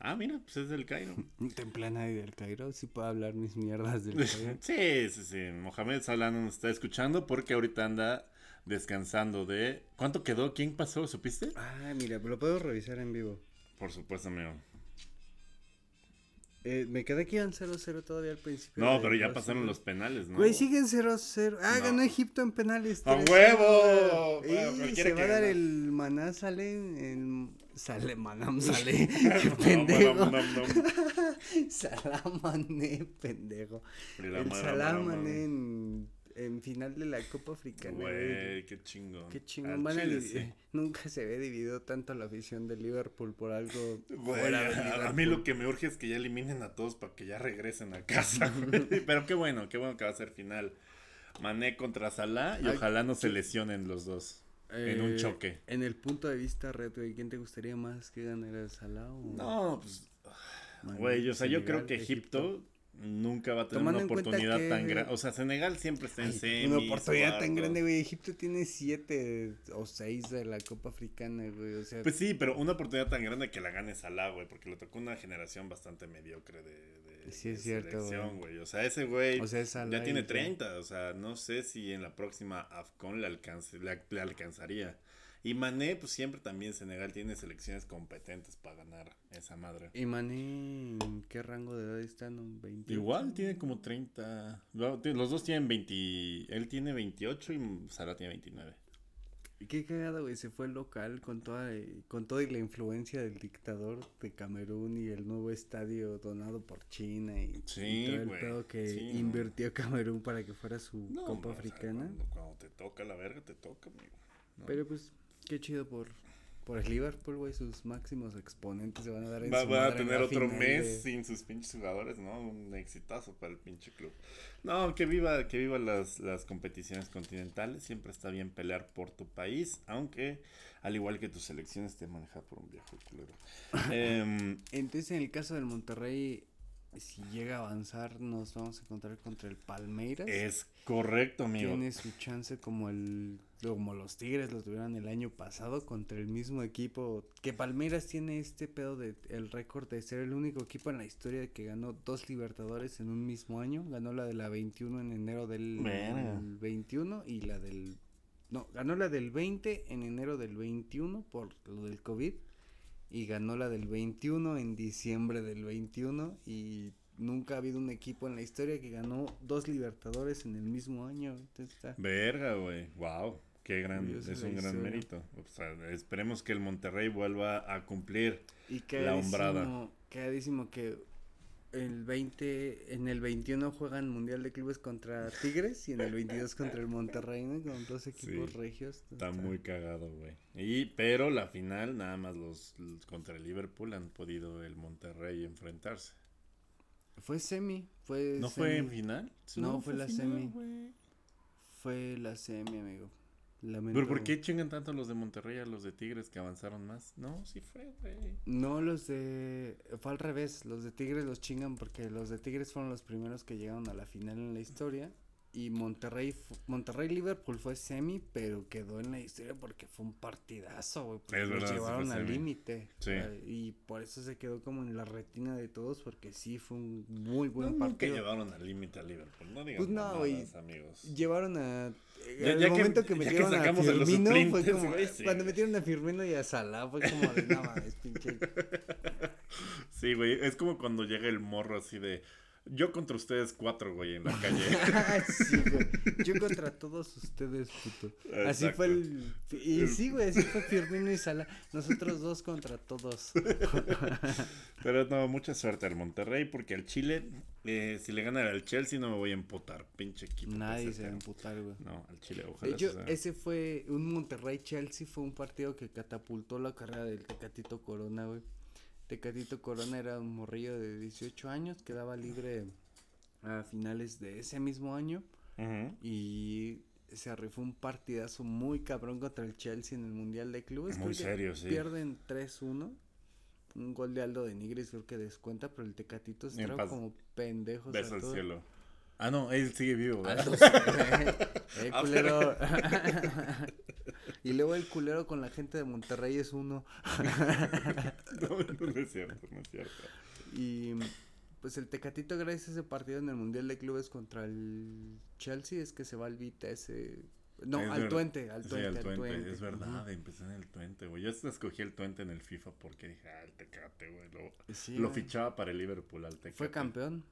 Ah, mira, pues es del Cairo. Templana y del Cairo. Sí puedo hablar mis mierdas del Cairo. Sí, sí, sí. Mohamed Salah no nos está escuchando porque ahorita anda descansando de... ¿Cuánto quedó? ¿Quién pasó? ¿Supiste? Ah, mira, lo puedo revisar en vivo. Por supuesto, amigo. Eh, me quedé aquí en 0-0 todavía al principio. No, pero ya pasaron los penales, ¿no? Güey, siguen 0-0. Ah, No. ganó Egipto en penales. ¡A 3-0. huevo! Bueno, se va a dar el maná sale en... Sale, manam sale. Qué pendejo. no, no, no. Salamané, pendejo. La El madre, en, en final de la Copa Africana. güey. Qué chingón. Qué chingón. Van a chile, divi- sí. Nunca se ve dividido tanto la afición de Liverpool por algo. Güey, a, a mí lo que me urge es que ya eliminen a todos para que ya regresen a casa. güey. Pero qué bueno, qué bueno que va a ser final. Mané contra Salah y Ay, ojalá no se lesionen los dos en un Eh, choque. En el punto de vista güey, ¿quién te gustaría más que ganara Salah o No, pues, Mané? güey, o sea, yo creo que Egipto, nunca va a tener Tomando una oportunidad que- tan grande. O sea, Senegal siempre está en Ay, semis. Una oportunidad tan grande, güey. Egipto tiene siete o seis de la Copa Africana, güey. O sea, Pues sí, pero una oportunidad tan grande que la gane Salah, güey, porque le tocó una generación bastante mediocre de, de, Sí, es de cierto, selección, güey. O sea, ese güey o sea, es Salah ya tiene y 30, o sea, no sé si en la próxima AFCON le, alcance, le, le alcanzaría. Y Mané, pues siempre también Senegal tiene selecciones competentes para ganar esa madre. ¿Y Mané en qué rango de edad están? ¿Un 20? Igual tiene como 30. no, ti- Los dos tienen 20. Él tiene 28 y Salah tiene 29. Y Qué cagado, güey. Se fue local con toda, eh, con toda y la influencia del dictador de Camerún y el nuevo estadio donado por China y, y Sí, todo el güey, pedo que sí, no. invirtió Camerún para que fuera su No, Copa no, o sea, Africana. cuando, cuando te toca la verga, te toca, amigo. ¿no? Pero pues, qué chido por, por el Liverpool, güey. Sus máximos exponentes se van a dar en Va, su va a tener otro mes de- sin sus pinches jugadores, ¿no? Un exitazo para el pinche club. No, que viva, que viva las, las competiciones continentales. Siempre está bien pelear por tu país, aunque al igual que tu selección esté manejada por un viejo culero. Em, Entonces, en el caso del Monterrey, si llega a avanzar, nos vamos a encontrar contra el Palmeiras. es correcto, amigo. Tiene su chance como el como los Tigres lo tuvieron el año pasado contra el mismo equipo que Palmeiras tiene este pedo de el récord de ser el único equipo en la historia que ganó dos Libertadores en un mismo año, ganó la de la 21 en enero del Verga. 21 y la del no, ganó la del 20 en enero del 21 por lo del COVID y ganó la del 21 en diciembre del 21 y nunca ha habido un equipo en la historia que ganó dos Libertadores en el mismo año. Entonces está- Verga, güey. Wow. Qué gran, Curiosa es un gran historia. mérito. O sea, esperemos que el Monterrey vuelva a cumplir. Y La hombrada. cagadísimo, cagadísimo que el 20, en el 21 juegan Mundial de Clubes contra Tigres y en el 22 contra el Monterrey, ¿no? Con dos equipos Sí, regios. Está muy cagado, güey. Y, pero la final, nada más los, los contra el Liverpool han podido el Monterrey enfrentarse. Fue semi, fue ¿No fue en final? No, fue la final, semi. Fue la semi, amigo. ¿Pero por qué chingan tanto los de Monterrey a los de Tigres que avanzaron más? No, sí fue, güey. No, los de... Fue al revés, los de Tigres los chingan porque los de Tigres fueron los primeros que llegaron a la final en la historia y Monterrey, Monterrey Liverpool fue semi, pero quedó en la historia porque fue un partidazo, güey. Porque Es verdad, llevaron al límite. Sí. Y por eso se quedó como en la retina de todos, porque sí fue un muy No, buen nunca partido. llevaron al límite a Liverpool. No digan Pues no, amigos. Llevaron a. Ya- el ya que- momento que, que metieron a Firmino fue como. sí. Cuando metieron a Firmino y a Salah fue como de no mames, pinche. Sí, güey. Es como cuando llega el morro así de. Yo contra ustedes cuatro, güey, en la calle. sí, güey. Yo contra todos ustedes, puto. Así fue el. Y sí, güey, así fue Firmino y Salah. Nosotros dos contra todos. Pero no, mucha suerte al Monterrey porque al Chile, eh, si le ganan al Chelsea, no me voy a emputar. Pinche equipo. Nadie se va a emputar, güey. No, al Chile, ojalá. ese fue un Monterrey-Chelsea, fue un partido que catapultó la carrera del Tecatito Corona, güey. Tecatito Corona era un morrillo de 18 años, quedaba libre a finales de ese mismo año y se rifó un partidazo muy cabrón contra el Chelsea en el Mundial de Clubes. Muy serio, sí. Pierden 3-1. Un gol de Aldo de Nigris creo que descuenta, pero el Tecatito se trajo como pendejos. Beso al cielo. Ah, no, él sigue vivo, ¿verdad? Aldo eh, Ah, culero. y luego el culero con la gente de Monterrey es uno. no, no es cierto, no es cierto. Y pues el Tecatito gracias a ese partido en el Mundial de Clubes contra el Chelsea es que se va al Vitesse. No, Es al verdad. Tuente, al Sí, Tuente, al al Tuente. Es verdad, Ujú. empecé en el Twente, güey. Yo hasta escogí el Twente en el FIFA porque dije, ah, el Tecate, güey. Lo, Sí, lo fichaba para el Liverpool al Tecate. Fue campeón.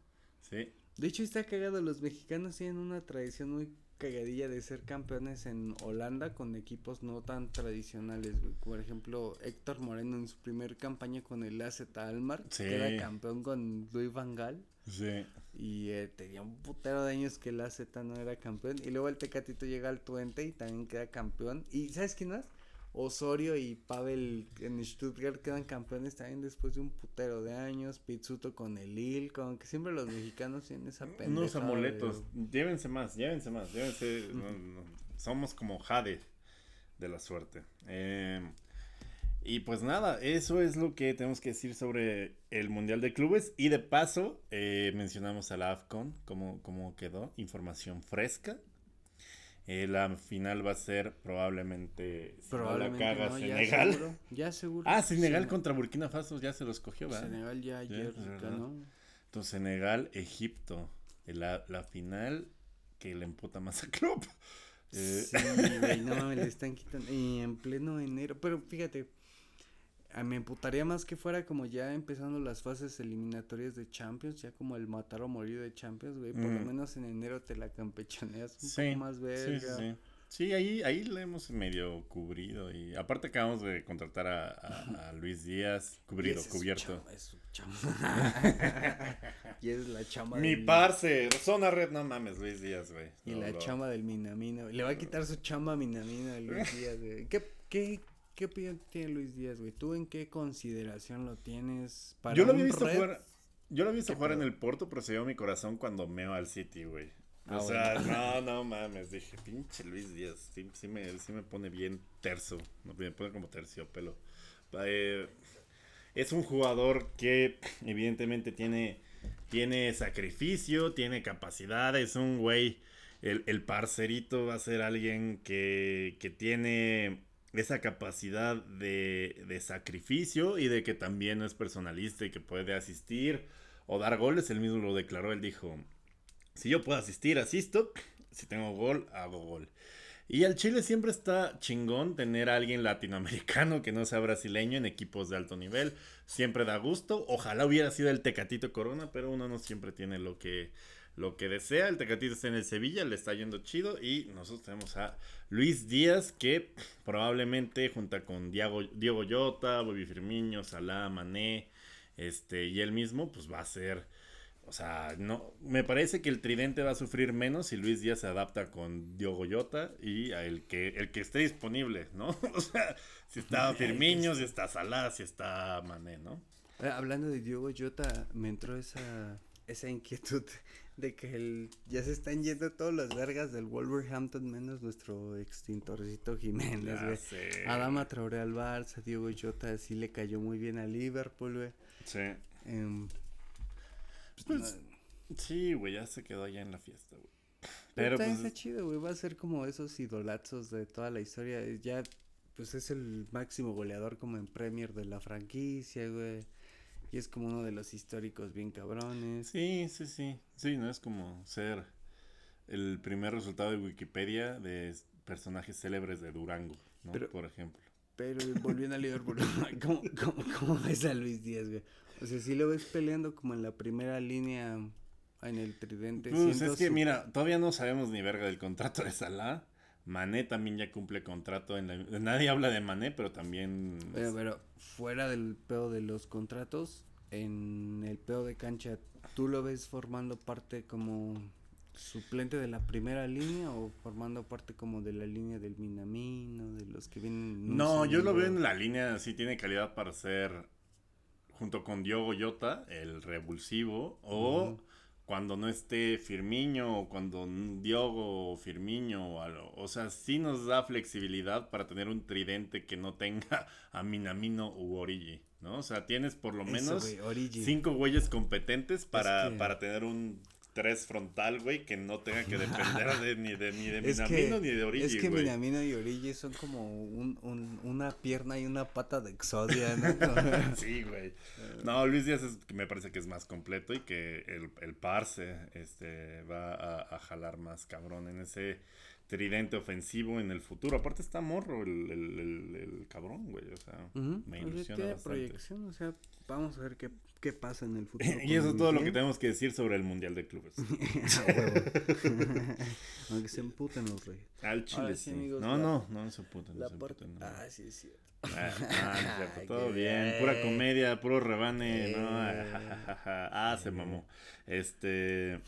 Sí. De hecho está cagado, los mexicanos tienen una tradición muy cagadilla de ser campeones en Holanda con equipos no tan tradicionales, güey. Por ejemplo, Héctor Moreno en su primer campaña con el AZ Almar, Sí. queda campeón con Luis Van Gaal. Sí. Y eh, tenía un putero de años que el AZ no era campeón. Y luego el Tecatito llega al Twente y también queda campeón. ¿Y sabes quién más? Osorio y Pavel en Stuttgart quedan campeones también después de un putero de años. Pizzuto con el Lille, como que siempre los mexicanos tienen esa pendejada. Unos de- amuletos. Llévense más, llévense más, llévense. no, no, somos como Jade de la suerte. Eh, y pues nada, eso es lo que tenemos que decir sobre el Mundial de Clubes. Y de paso, eh, mencionamos a la AFCON, cómo, cómo quedó, información fresca. Eh, la final va a ser probablemente, si Probablemente no la caga, no, ya Senegal. seguro, ya seguro. Ah, Senegal Sene- contra Burkina Faso ya se lo escogió, ¿verdad? Senegal ya ayer. Entonces, Senegal, Egipto. La, la final que le emputa más a Klopp. Eh, Sí, güey, no mames, le están quitando. Y en pleno enero. Pero fíjate, me emputaría más que fuera como ya empezando las fases eliminatorias de Champions, ya como el matar o morir de Champions, güey. Por lo Mm. menos en enero te la campechaneas un sí, poco más verga. sí, sí. Sí, ahí, ahí le hemos medio cubrido. Y aparte acabamos de contratar a, a- a Luis Díaz, Y cubrido, es cubierto. chamba, es su chamba. y es la chamba Mi del- parce, zona red, no mames, Luis Díaz, güey. Y No, la lo- chamba del Minamino. Le va a quitar su chamba a Minamino a Luis Díaz, güey. ¿Qué, qué, ¿Qué opinión tiene Luis Díaz, güey? ¿Tú en qué consideración lo tienes para Yo lo había visto red? jugar. Yo lo había visto ¿Qué jugar en el Porto, pero se dio mi corazón cuando meo al City, güey. Ah, o sea, bueno. no, no mames, dije, pinche Luis Díaz, sí, sí me, sí me pone bien terso, no, me pone como terciopelo. Eh, es un jugador que evidentemente tiene, tiene sacrificio, tiene capacidad, es un güey, el, el parcerito va a ser alguien que, que tiene esa capacidad de, de sacrificio y de que también es personalista y que puede asistir o dar goles, él mismo lo declaró, él dijo, si yo puedo asistir, asisto, si tengo gol, hago gol. Y al Chile siempre está chingón tener a alguien latinoamericano que no sea brasileño en equipos de alto nivel. Siempre da gusto. Ojalá hubiera sido el Tecatito Corona, pero uno no siempre tiene lo que, lo que desea. El Tecatito está en el Sevilla, le está yendo chido. Y nosotros tenemos a Luis Díaz, que probablemente junto con Diego, Diego Llota, Bobby Firmino, Salah, Mané, este, y él mismo, pues va a ser. O sea, no, me parece que el tridente va a sufrir menos si Luis Díaz se adapta con Diogo Jota y a el que, el que esté disponible, ¿no? O sea, si está Firmino, si está Salah, si está Mané, ¿no? Eh, hablando de Diogo Jota, me entró esa, esa inquietud de que el, ya se están yendo todos las vergas del Wolverhampton, menos nuestro extintorcito Jiménez, güey. Adama Traoré al Barça, Diogo Jota sí le cayó muy bien a Liverpool, güey. Sí. Em, Pues, sí, güey, ya se quedó allá en la fiesta, güey. Pero pues, está chido, güey. Va a ser como esos idolazos de toda la historia. Ya, pues es el máximo goleador como en Premier de la franquicia, güey. Y es como uno de los históricos bien cabrones. Sí, sí, sí. Sí, no es como ser el primer resultado de Wikipedia de personajes célebres de Durango, ¿no? Por ejemplo. Pero volviendo a Liverpool, ¿cómo, cómo, cómo ves a Luis Díaz, güey? O sea, si lo ves peleando como en la primera línea en el tridente. Pues es que, mira, todavía no sabemos ni verga del contrato de Salah. Mané también ya cumple contrato en la... Nadie habla de Mané, pero también... Pero, pero fuera del pedo de los contratos, en el pedo de cancha, ¿tú lo ves formando parte como suplente de la primera línea o formando parte como de la línea del Minamino, de los que vienen... No, yo lo veo en la línea, sí tiene calidad para ser junto con Diogo Jota, el revulsivo, o cuando no esté Firmiño, o cuando Diogo o Firmiño, o, o sea, sí nos da flexibilidad para tener un tridente que no tenga a Minamino u Origi, ¿no? O sea, tienes por lo menos cinco güeyes competentes para, para tener un tres frontal, güey, que no tenga que depender de, ni de, ni de Minamino ni de Origi, Es que Minamino y Origi son como un, un, una pierna y una pata de Exodia, ¿no? sí, güey. No, Luis Díaz es, me parece que es más completo y que el, el Parse este, va a, a jalar más cabrón en ese tridente ofensivo en el futuro. Aparte está morro el, el, el, cabrón, güey. O sea, me ilusiona tiene proyección, o sea, vamos a ver qué, qué pasa en el futuro. y eso es todo lo que tenemos que decir sobre el Mundial de Clubes. Aunque se emputen los reyes. Al chile, sí. no, no, no, se emputen. No se emputen Ah, sí, es cierto. Ah, ah todo bien, pura comedia, puro rebane, ¿no? ah, se mamó. Este.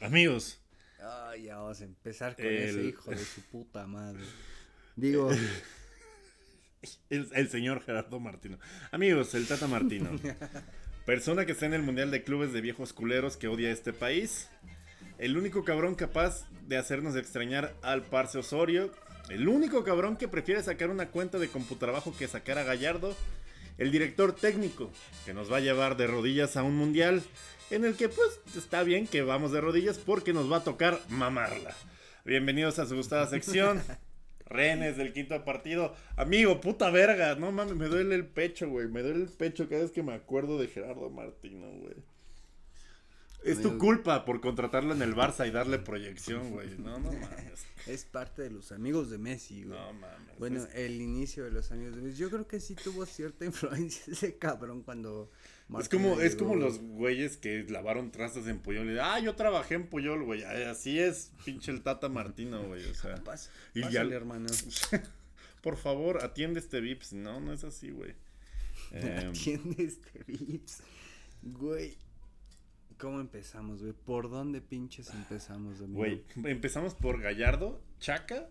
Amigos, Ay, ya vamos a empezar con ese hijo de su puta madre. Digo. El, señor Gerardo Martino. Amigos, el Tata Martino. Persona que está en el Mundial de Clubes de Viejos Culeros que odia este país. El único cabrón capaz de hacernos extrañar al Parce Osorio. El único cabrón que prefiere sacar una cuenta de computrabajo que sacar a Gallardo. El director técnico que nos va a llevar de rodillas a un mundial en el que pues está bien que vamos de rodillas porque nos va a tocar mamarla. Bienvenidos a su gustada sección. Renes del quinto partido. Amigo, puta verga. No mames, me duele el pecho, güey. Me duele el pecho cada vez que me acuerdo de Gerardo Martino, güey. Es tu culpa por contratarlo en el Barça y darle proyección, güey. No, no mames. Es parte de los amigos de Messi, güey. No mames. Bueno, el inicio de los amigos de Messi. Yo creo que sí tuvo cierta influencia ese cabrón cuando es como, es como los güeyes que lavaron trastes en Puyol. Y, ah, yo trabajé en Puyol, güey. Así es, pinche el Tata Martino, güey. O sea. y ya, hermano. Por favor, atiende este Vips. No, no es así, güey. Em, atiende este Vips. Güey. ¿Cómo empezamos, güey? ¿Por dónde pinches empezamos, Güey, empezamos por Gallardo, Chaca,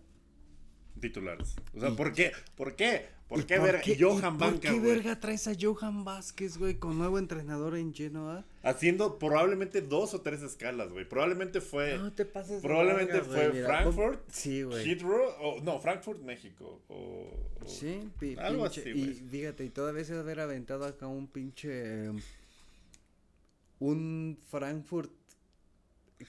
titulares. O sea, ¿por qué? ¿Por qué? ¿Por qué, verga? Johan ¿Por qué verga traes a Johan Vázquez, güey, con nuevo entrenador en Genoa? Haciendo probablemente dos o tres escalas, güey. Probablemente fue. No te pases. Probablemente fue Frankfurt. Sí, güey. Heathrow. O, no, Frankfurt, México. O, sí, algo así, Y fíjate, y todavía se haber aventado acá un pinche. Un Frankfurt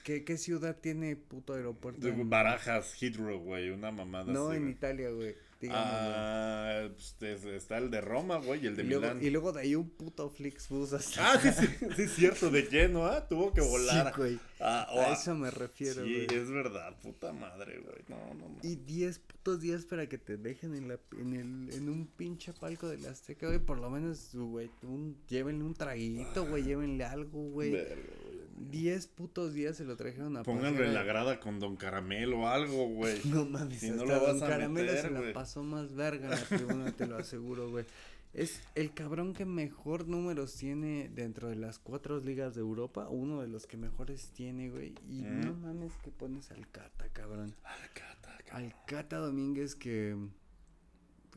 ¿Qué, ¿Qué, ciudad tiene puto aeropuerto? Barajas, Heathrow, güey, una mamada No, en Italia, güey. Ah, pues, está el de Roma, güey, y el de y Milán. y luego de ahí un puto Flixbus hasta... Ah, sí, sí, sí, es cierto, de lleno, ¿ah? Tuvo que volar. Sí, güey. Ah, a eso me refiero, güey. Sí, es verdad, puta madre, güey. No, no, no. Y 10 putos días para que te dejen en, la, en, el, en un pinche palco de la Azteca, güey. Por lo menos, güey, un, llévenle un traguito, güey, llévenle algo, güey. Verga, 10 putos días se lo trajeron a Pónganlo en la grada con Don Caramelo o algo, güey. No mames, si no lo Don Caramelo se la pasó más verga la tribuna, te lo aseguro, güey. Es el cabrón que mejor números tiene dentro de las cuatro ligas de Europa, uno de los que mejores tiene, güey. Y no mames que pones al Cata, cabrón. Al Cata, cabrón. Al Cata Domínguez que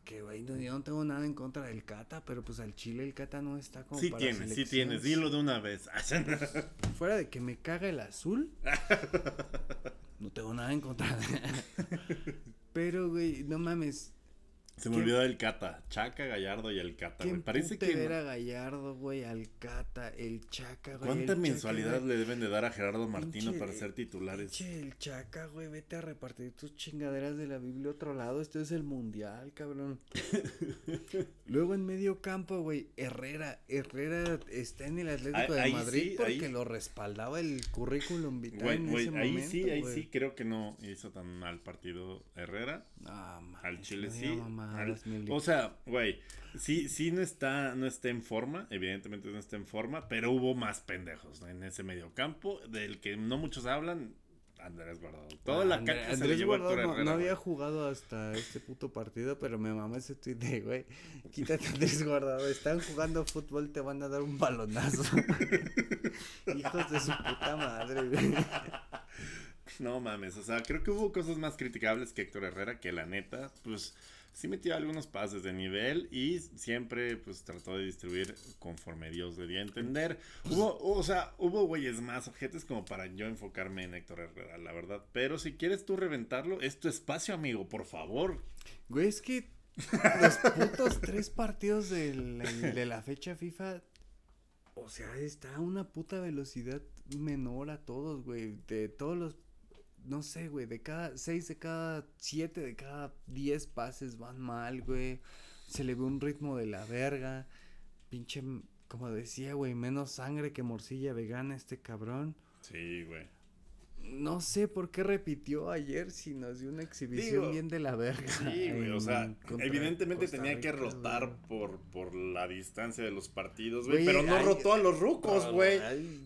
que, güey, no, yo no tengo nada en contra del Cata, pero pues al Chile el Cata no está como sí tienes, sí tienes, dilo de una vez. Fuera de que me caga el azul, no tengo nada en contra. Pero, güey, no mames. Se me olvidó el Cata, Chaca, Gallardo y el Cata, güey. Parece que. era Gallardo, güey, al Cata, el Chaca, güey. ¿Cuánta mensualidad le deben de dar a Gerardo Martino para ser titulares? Pinche el Chaca, güey, vete a repartir tus chingaderas de la Biblia a otro lado. Esto es el mundial, cabrón. Luego en medio campo, güey, Herrera. Herrera está en el Atlético de Madrid porque lo respaldaba el currículum vital en ese ahí sí, ahí sí creo que no hizo tan mal partido Herrera. al Chile sí o sea, güey, sí, sí no está, no está en forma, evidentemente no está en forma, pero hubo más pendejos en ese mediocampo del que no muchos hablan. Andrés Guardado. Toda la caca Andrés Guardado no, había jugado hasta este puto partido, pero me mamá ese tweet de, güey, quítate Andrés Guardado. Están jugando fútbol, te van a dar un balonazo. Hijos de su puta madre, güey. No mames, o sea, creo que hubo cosas más criticables que Héctor Herrera, que la neta, pues sí metió algunos pases de nivel y siempre pues trató de distribuir conforme Dios le dio a entender. Hubo, o sea, hubo güeyes más objetos como para yo enfocarme en Héctor Herrera, la verdad. Pero si quieres tú reventarlo, es tu espacio, amigo, por favor. Güey, es que los putos tres partidos de la fecha FIFA o sea, está a una puta velocidad menor a todos, güey. De todos los no sé, güey, de cada seis de cada siete de cada diez pases van mal, güey. Se le ve un ritmo de la verga. Pinche, como decía, güey, menos sangre que morcilla vegana este cabrón. Sí, güey no sé por qué repitió ayer si nos dio una exhibición bien de la verga. Sí, güey, o sea, evidentemente tenía que rotar por, por la distancia de los partidos, güey, pero no rotó a los rucos, güey.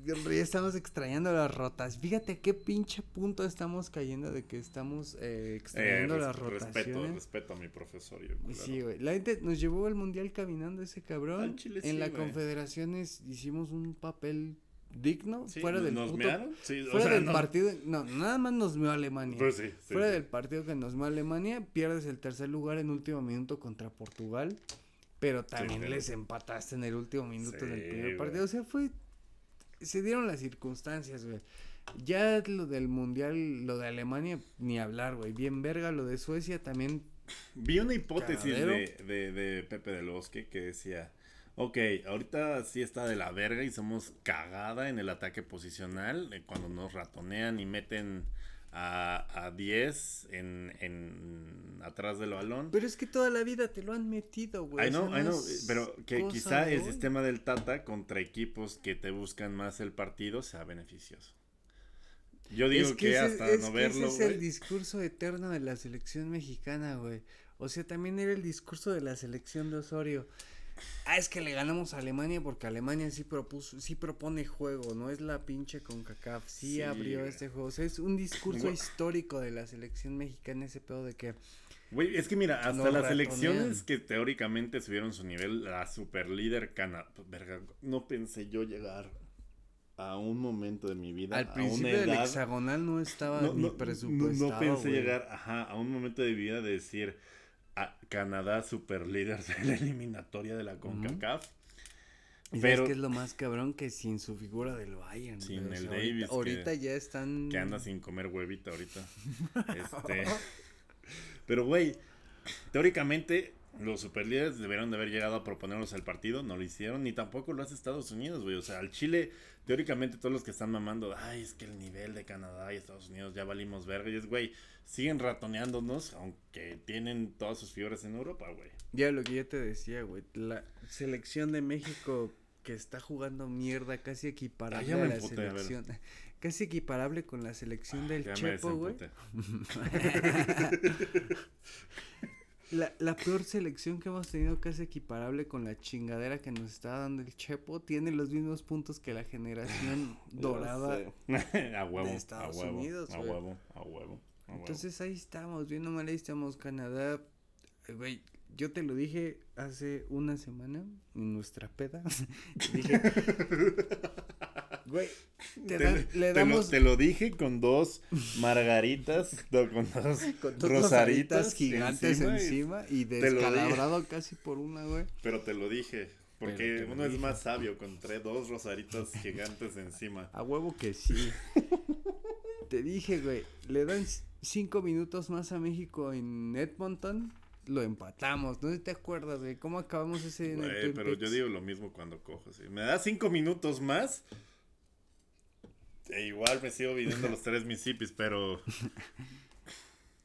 Ya estamos extrañando las rotas. Fíjate qué pinche punto estamos cayendo de que estamos eh, extrañando eh, las rotaciones. Respeto, respeto a mi profesor. Sí, güey. La gente nos llevó al mundial caminando ese cabrón. en la confederaciones hicimos un papel digno fuera del puto, fuera del partido no nada más nos meó Alemania. Pues fuera del partido que nos meó Alemania pierdes el tercer lugar en último minuto contra Portugal pero también les empataste en el último minuto del primer partido. O sea fue se dieron las circunstancias güey. Ya lo del mundial lo de Alemania ni hablar güey. Bien verga lo de Suecia también. Vi una hipótesis de, de, de Pepe del Bosque que decía Ok, ahorita sí está de la verga y somos cagada en el ataque posicional. Eh, cuando nos ratonean y meten a, a 10 en, en atrás del balón. Pero es que toda la vida te lo han metido, güey. I know, I know, pero que quizá el sistema del Tata contra equipos que te buscan más el partido sea beneficioso. Yo digo que, hasta no verlo, Ese es el discurso eterno de la selección mexicana, güey. O sea, también era el discurso de la selección de Osorio. Ah, es que le ganamos a Alemania porque Alemania sí propuso, sí propone juego, no es la pinche CONCACAF, sí, abrió este juego. O sea, es un discurso histórico de la selección mexicana ese pedo de que Güey, es que mira, hasta las selecciones que teóricamente subieron su nivel, la super líder Canadá, verga, no pensé yo llegar a un momento de mi vida. Al principio del hexagonal no estaba ni presupuestado. No, pensé llegar, ajá, a un momento de mi vida de decir, a Canadá super líder de la eliminatoria de la CONCACAF. Pero es que es lo más cabrón que sin su figura del Bayern. Sin el Davis. Ahorita, ya están. Que anda sin comer huevita ahorita. este. Pero, güey, teóricamente los superlíderes deberían de haber llegado a proponernos el partido, no lo hicieron, ni tampoco lo hace Estados Unidos, güey. O sea, al Chile, teóricamente todos los que están mamando, ay, es que el nivel de Canadá y Estados Unidos ya valimos verga. Y es, güey, siguen ratoneándonos, aunque tienen todas sus figuras en Europa, güey. Ya lo que yo te decía, güey, la selección de México que está jugando mierda casi equiparable a la selección. casi equiparable con la selección del Chepo, güey. La, la, peor selección que hemos tenido casi equiparable con la chingadera que nos está dando el Chepo tiene los mismos puntos que la generación dorada a huevo, de Estados a huevo, Unidos. A huevo, a huevo, Entonces ahí estamos, viendo mal ahí estamos, Canadá. Eh, güey, yo te lo dije hace una semana en nuestra peda. dije, Güey, te, le damos... Te lo, dije con dos margaritas, con dos, rosaritas, gigantes encima, y, descalabrado casi por una, güey. Pero te lo dije, porque uno es más sabio con tres, dos rosaritas gigantes encima. A huevo que sí. te dije, güey, le dan cinco minutos más a México en Edmonton lo empatamos. No sé si te acuerdas, güey. ¿Cómo acabamos ese Güey, pero yo digo lo mismo cuando cojo. ¿sí? Me da cinco minutos más. E igual me sigo viniendo los tres Mississippis, pero.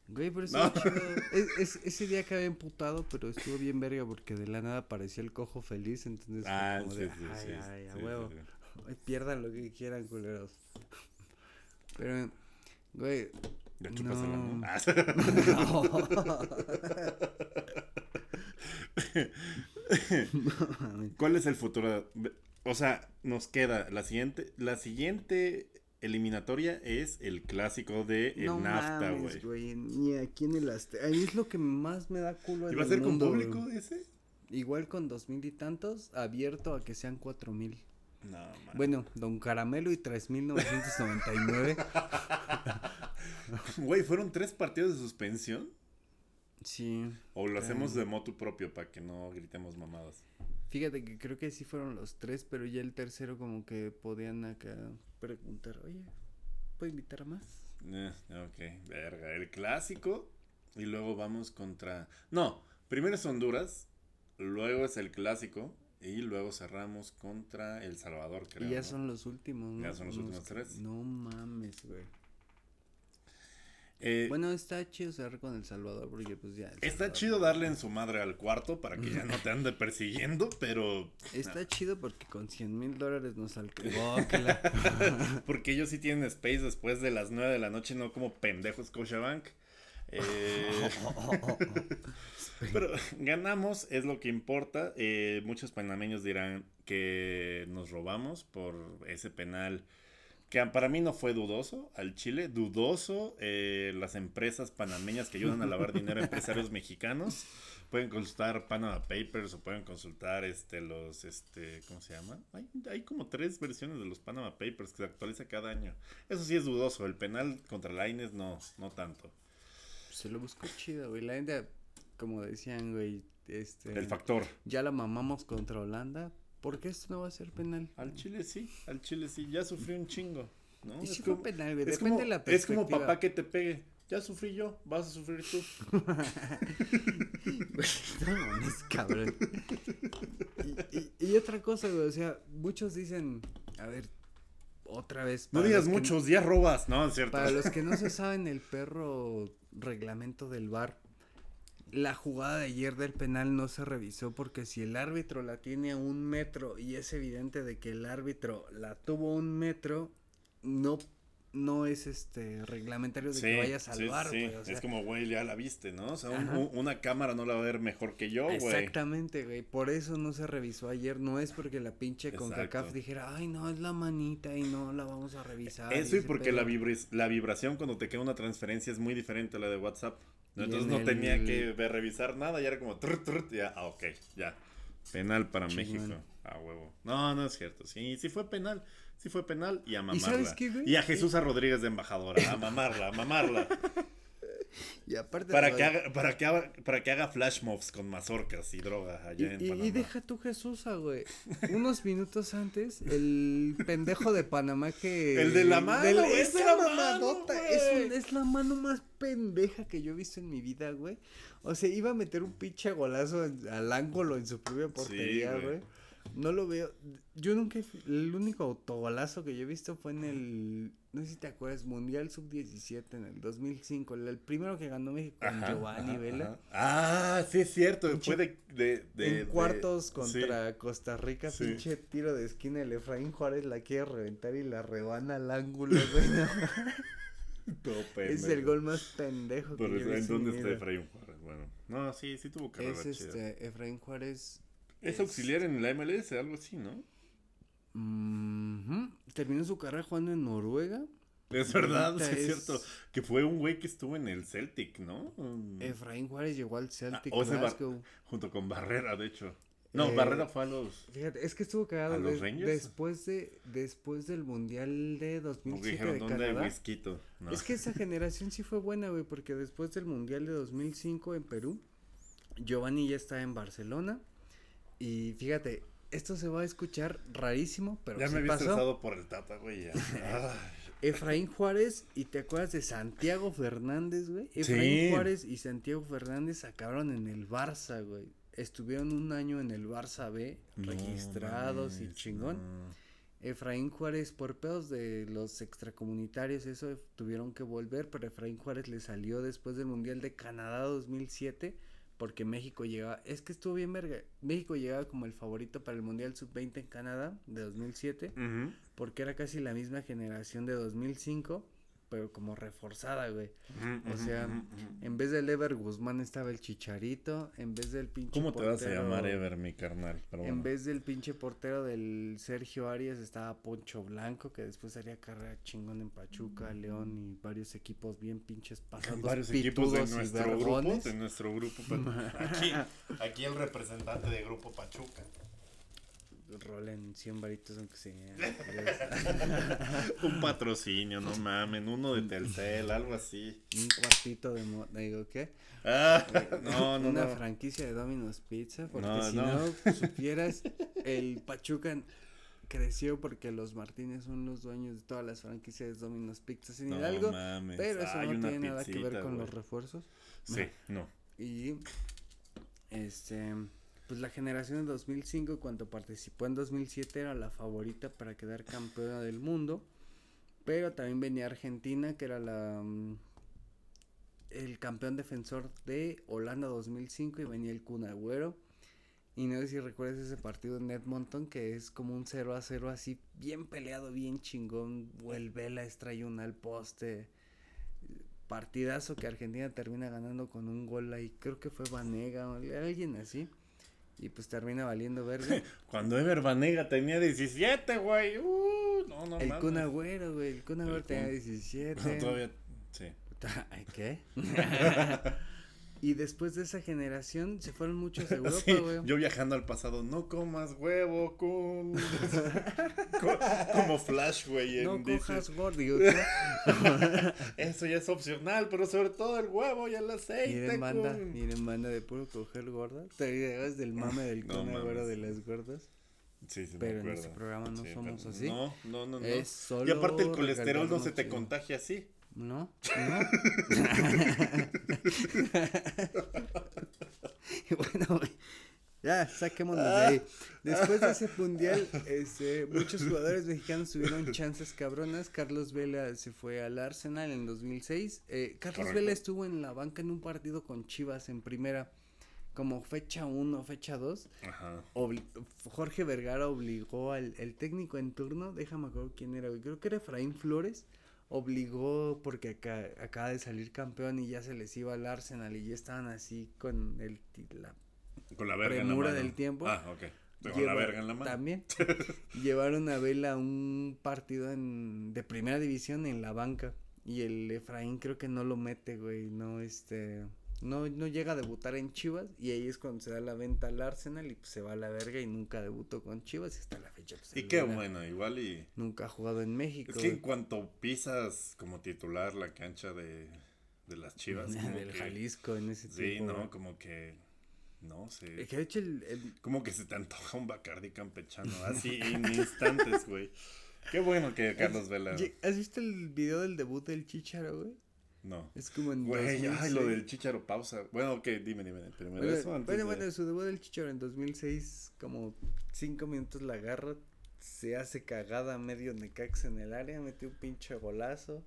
Güey, pero No. Es- es- ese día acabé emputado, pero estuvo bien verga porque de la nada apareció el cojo feliz. Entonces, Ah, como sí, de, sí, ay, sí. ay, a huevo. pierdan lo que quieran, culeros. Pero, güey. Ya chúpasela, ¿no? No. Ah, ¿Cuál es el futuro? O sea, nos queda la siguiente, la siguiente eliminatoria es el clásico de el no NAFTA, güey. Ni aquí en el Azteca. Ahí es lo que más me da culo. ¿Y va a ser con público ese? Igual con dos mil y tantos, abierto a que sean cuatro mil. No, man. Bueno, Don Caramelo y tres mil novecientos noventa y nueve. Güey, ¿fueron tres partidos de suspensión? Sí. ¿O lo hacemos Claro. de motu propio para que no gritemos mamadas? Fíjate que creo que sí fueron los tres, pero ya el tercero como que podían acá preguntar, oye, ¿puedo invitar a más? Eh, ok, verga. El clásico y luego vamos contra... No, primero es Honduras, luego es el clásico y luego cerramos contra El Salvador, creo. y ya ¿no? son los últimos, ¿no? Ya son los últimos tres. No mames, güey. Eh, Bueno, está chido cerrar con El Salvador porque pues ya. Está Salvador- chido darle en su madre al cuarto para que ya no te ande persiguiendo, pero... Está chido porque con 100 mil dólares nos alcanzó. que la- Porque ellos sí tienen space después de las 9 de la noche, no como pendejos Scotiabank. Eh, pero ganamos, es lo que importa. Eh, muchos panameños dirán que nos robamos por ese penal que para mí no fue dudoso. Al Chile, dudoso. eh, las empresas panameñas que ayudan a lavar dinero a empresarios mexicanos pueden consultar Panama Papers o pueden consultar este los este ¿cómo se llama? Hay, hay como tres versiones de los Panama Papers que se actualiza cada año. Eso sí es dudoso, el penal contra Laines no no tanto. Se lo buscó chido, güey. La gente, como decían, güey, este. El factor. Ya la mamamos contra Holanda. ¿Por qué esto no va a ser penal? Al Chile sí, al Chile sí, ya sufrí un chingo, ¿no? Y Es fue como- penal, güey. es Depende como, de la es perspectiva. como papá que te pegue. Ya sufrí yo, vas a sufrir tú. No mames, cabrón. Y, y- y otra cosa, güey, o sea, muchos dicen, a ver, otra vez. No digas muchos, ya robas, no, es cierto. Para los que no se saben el perro reglamento del bar, la jugada de ayer del penal no se revisó porque si el árbitro la tiene a un metro y es evidente de que el árbitro la tuvo a un metro, no, no es este reglamentario de que vayas al sí, bar, sí. güey. o sea, es como, güey, ya la viste, ¿no? O sea, un- una cámara no la va a ver mejor que yo, güey. Exactamente, güey. Por eso no se revisó ayer. No es porque la pinche CONCACAF dijera, ay, no, es la manita y no la vamos a revisar. Eso y porque la, pedo". vibris- la vibración cuando te queda una transferencia es muy diferente a la de WhatsApp. Y Entonces en no tenía el- que revisar nada, ya era como trut, trut, ya, ah, ok, ya. Penal para. México. A huevo. No, no es cierto. Sí, sí fue penal. Sí fue penal y a mamarla. sabes qué, güey? Y a Jesús a Rodríguez de embajadora. A mamarla, a mamarla. Y aparte para, que haga, para, que haga, para que haga flash mobs con mazorcas y droga Y, allá en y- Panamá. y deja tú Jesús, ah, güey. Unos minutos antes, el pendejo de Panamá que. El de la mano, del- güey, es la la mano, mamadota. Es, un- es la mano más pendeja que yo he visto en mi vida, güey. O sea, iba a meter un pinche golazo en- al ángulo en su propia portería, güey. güey. No lo veo. Yo nunca. El único autogolazo que yo he visto fue en el. No sé si te acuerdas, Mundial Sub-17 en el 2005. El, el primero que ganó México con Ajá, Giovanni ajá, Vela. ajá. Ah, sí es cierto. Fue de. de, de- en de- cuartos sí. contra Costa Rica, sí. pinche tiro de esquina, el Efraín Juárez la quiere reventar y la rebana al ángulo, güey. no. Es el gol más pendejo que Pero, yo he ¿En dónde está. Efraín Juárez? Bueno, no, sí, sí tuvo carrera Es chida. este, Efraín Juárez. Es auxiliar en la MLS, algo así, ¿no? Terminó su carrera jugando en Noruega. Es verdad, sí es cierto. Que fue un güey que estuvo en el Celtic, ¿no? Efraín Juárez llegó al Celtic Ah, o. Junto con Barrera, de hecho. No, Eh, Barrera fue a los. Fíjate, es que estuvo cagado. ¿A los Rangers? después de después del Mundial de Como 2007 que dijeron, de. No. Es que esa generación sí fue buena, güey, porque después del Mundial de 2005 en Perú, Giovanni ya está en Barcelona. Y fíjate, esto se va a escuchar rarísimo, pero Ya sí me había pasó. estresado por el Tata, güey. ya. Ay, Efraín Juárez y te acuerdas de Santiago Fernández, güey. Efraín Juárez y Santiago Fernández acabaron en el Barça, güey. Estuvieron un año en el Barça B, registrados y chingón. Efraín Juárez, por pedos de los extracomunitarios, eso tuvieron que volver, pero Efraín Juárez le salió después del Mundial de Canadá 2007 porque México llegaba, es que estuvo bien verga, México llegaba como el favorito para el Mundial Sub-20 en Canadá de 2007, porque era casi la misma generación de 2005 pero como reforzada, güey. o sea, en vez del Ever Guzmán estaba el Chicharito, en vez del pinche ¿Cómo te vas a llamar Ever, mi carnal? En vez del pinche portero del Sergio Arias estaba Poncho Blanco, que después haría carrera chingón en Pachuca, León y varios equipos bien pinches pasados. Varios equipos de nuestro grupo, de nuestro grupo. aquí, aquí el representante de Grupo Pachuca rolen 100 varitos aunque sea. un patrocinio, no mamen, uno de Telcel, algo así. Un cuartito de digo, ¿qué? Ah, no, no, Una franquicia de Domino's Pizza, porque si no. supieras, el Pachuca creció porque los Martínez son los dueños de todas las franquicias de Domino's Pizza sin Hidalgo, pero eso no tiene nada que ver con los refuerzos. Sí, no. Y este pues la generación de 2005 cuando participó en 2007 era la favorita para quedar campeona del mundo, pero también venía Argentina que era la mm, el campeón defensor de Holanda 2005 y venía el Kun Agüero. Y no sé si recuerdas ese partido en Edmonton que es como un 0 a 0 así bien peleado, bien chingón, vuelve la un al poste. Partidazo que Argentina termina ganando con un gol ahí, creo que fue Vanega o alguien así. Y pues termina valiendo verde. Cuando Ever Banega tenía 17, güey. Uh, no, no, El Kun Agüero, güey. El Kun Agüero tenía 17. todavía, sí. ¿Qué? y después de esa generación se fueron muchos a Europa, güey. yo viajando al pasado, no comas huevo, Kun. Como Flash, güey. No cojas gordo. Eso ya es opcional, pero sobre todo el huevo y el aceite. Miren, banda, miren, banda de puro coger gorda. ¿Te acuerdas del mame del no, de las gordas? Sí, sí, pero en este programa no somos así. No, no, no. Es solo y aparte el colesterol no se te contagia así. No, no. bueno, ya, saquémonos de ahí. Después de ese mundial, este, muchos jugadores mexicanos tuvieron chances cabronas. Carlos Vela se fue al Arsenal en 2006. Eh, Carlos Vela estuvo en la banca en un partido con Chivas en primera, como fecha 1, fecha 2. Jorge Vergara obligó al el técnico en turno, déjame acuerdo quién era, creo que era Efraín Flores obligó porque acá, acaba de salir campeón y ya se les iba al Arsenal y ya estaban así con el la, con la verga en la mano. del tiempo. Ah, ok. Con la verga en la mano. También. llevaron a Vela un partido en, de primera división en la banca. Y el Efraín creo que no lo mete, güey. No, este. No, no llega a debutar en Chivas y ahí es cuando se da la venta al Arsenal y pues se va a la verga y nunca debutó con Chivas y hasta la fecha. Pues, y qué bueno, igual y... Nunca ha jugado en México. Es que en cuanto pisas como titular la cancha de, de las Chivas... Como Del Jalisco en ese. Sí, ¿no? Como que... No sé. que de hecho el, Como que se te antoja un Bacardi campechano, así en instantes, güey. Qué bueno que Carlos Vela... ¿Has visto el video del debut del Chicharo, güey? No. Es como en Güey, ay, lo del Chicharo, pausa. Bueno, ok, dime, dime. Primero bueno, eso bueno, bueno, su debut del Chicharo en 2006, como cinco minutos la agarra, se hace cagada medio Necax en el área, mete un pinche golazo.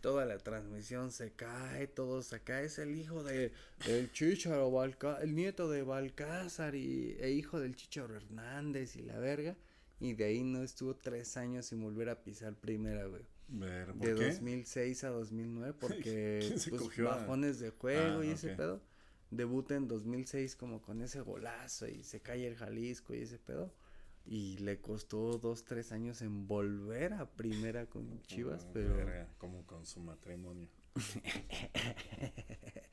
Toda la transmisión se cae, todo se cae. Es el hijo de el Chicharo Balcázar, el nieto de Balcázar y e hijo del Chicharo Hernández y la verga. Y de ahí no estuvo tres años sin volver a pisar primera, güey de 2006 a 2009 porque pues, bajones de juego ah, y ese pedo. Debuta en 2006 como con ese golazo y se cae el Jalisco y ese pedo. Y le costó dos, tres años en volver a primera con Chivas, ah, pero... como con su matrimonio.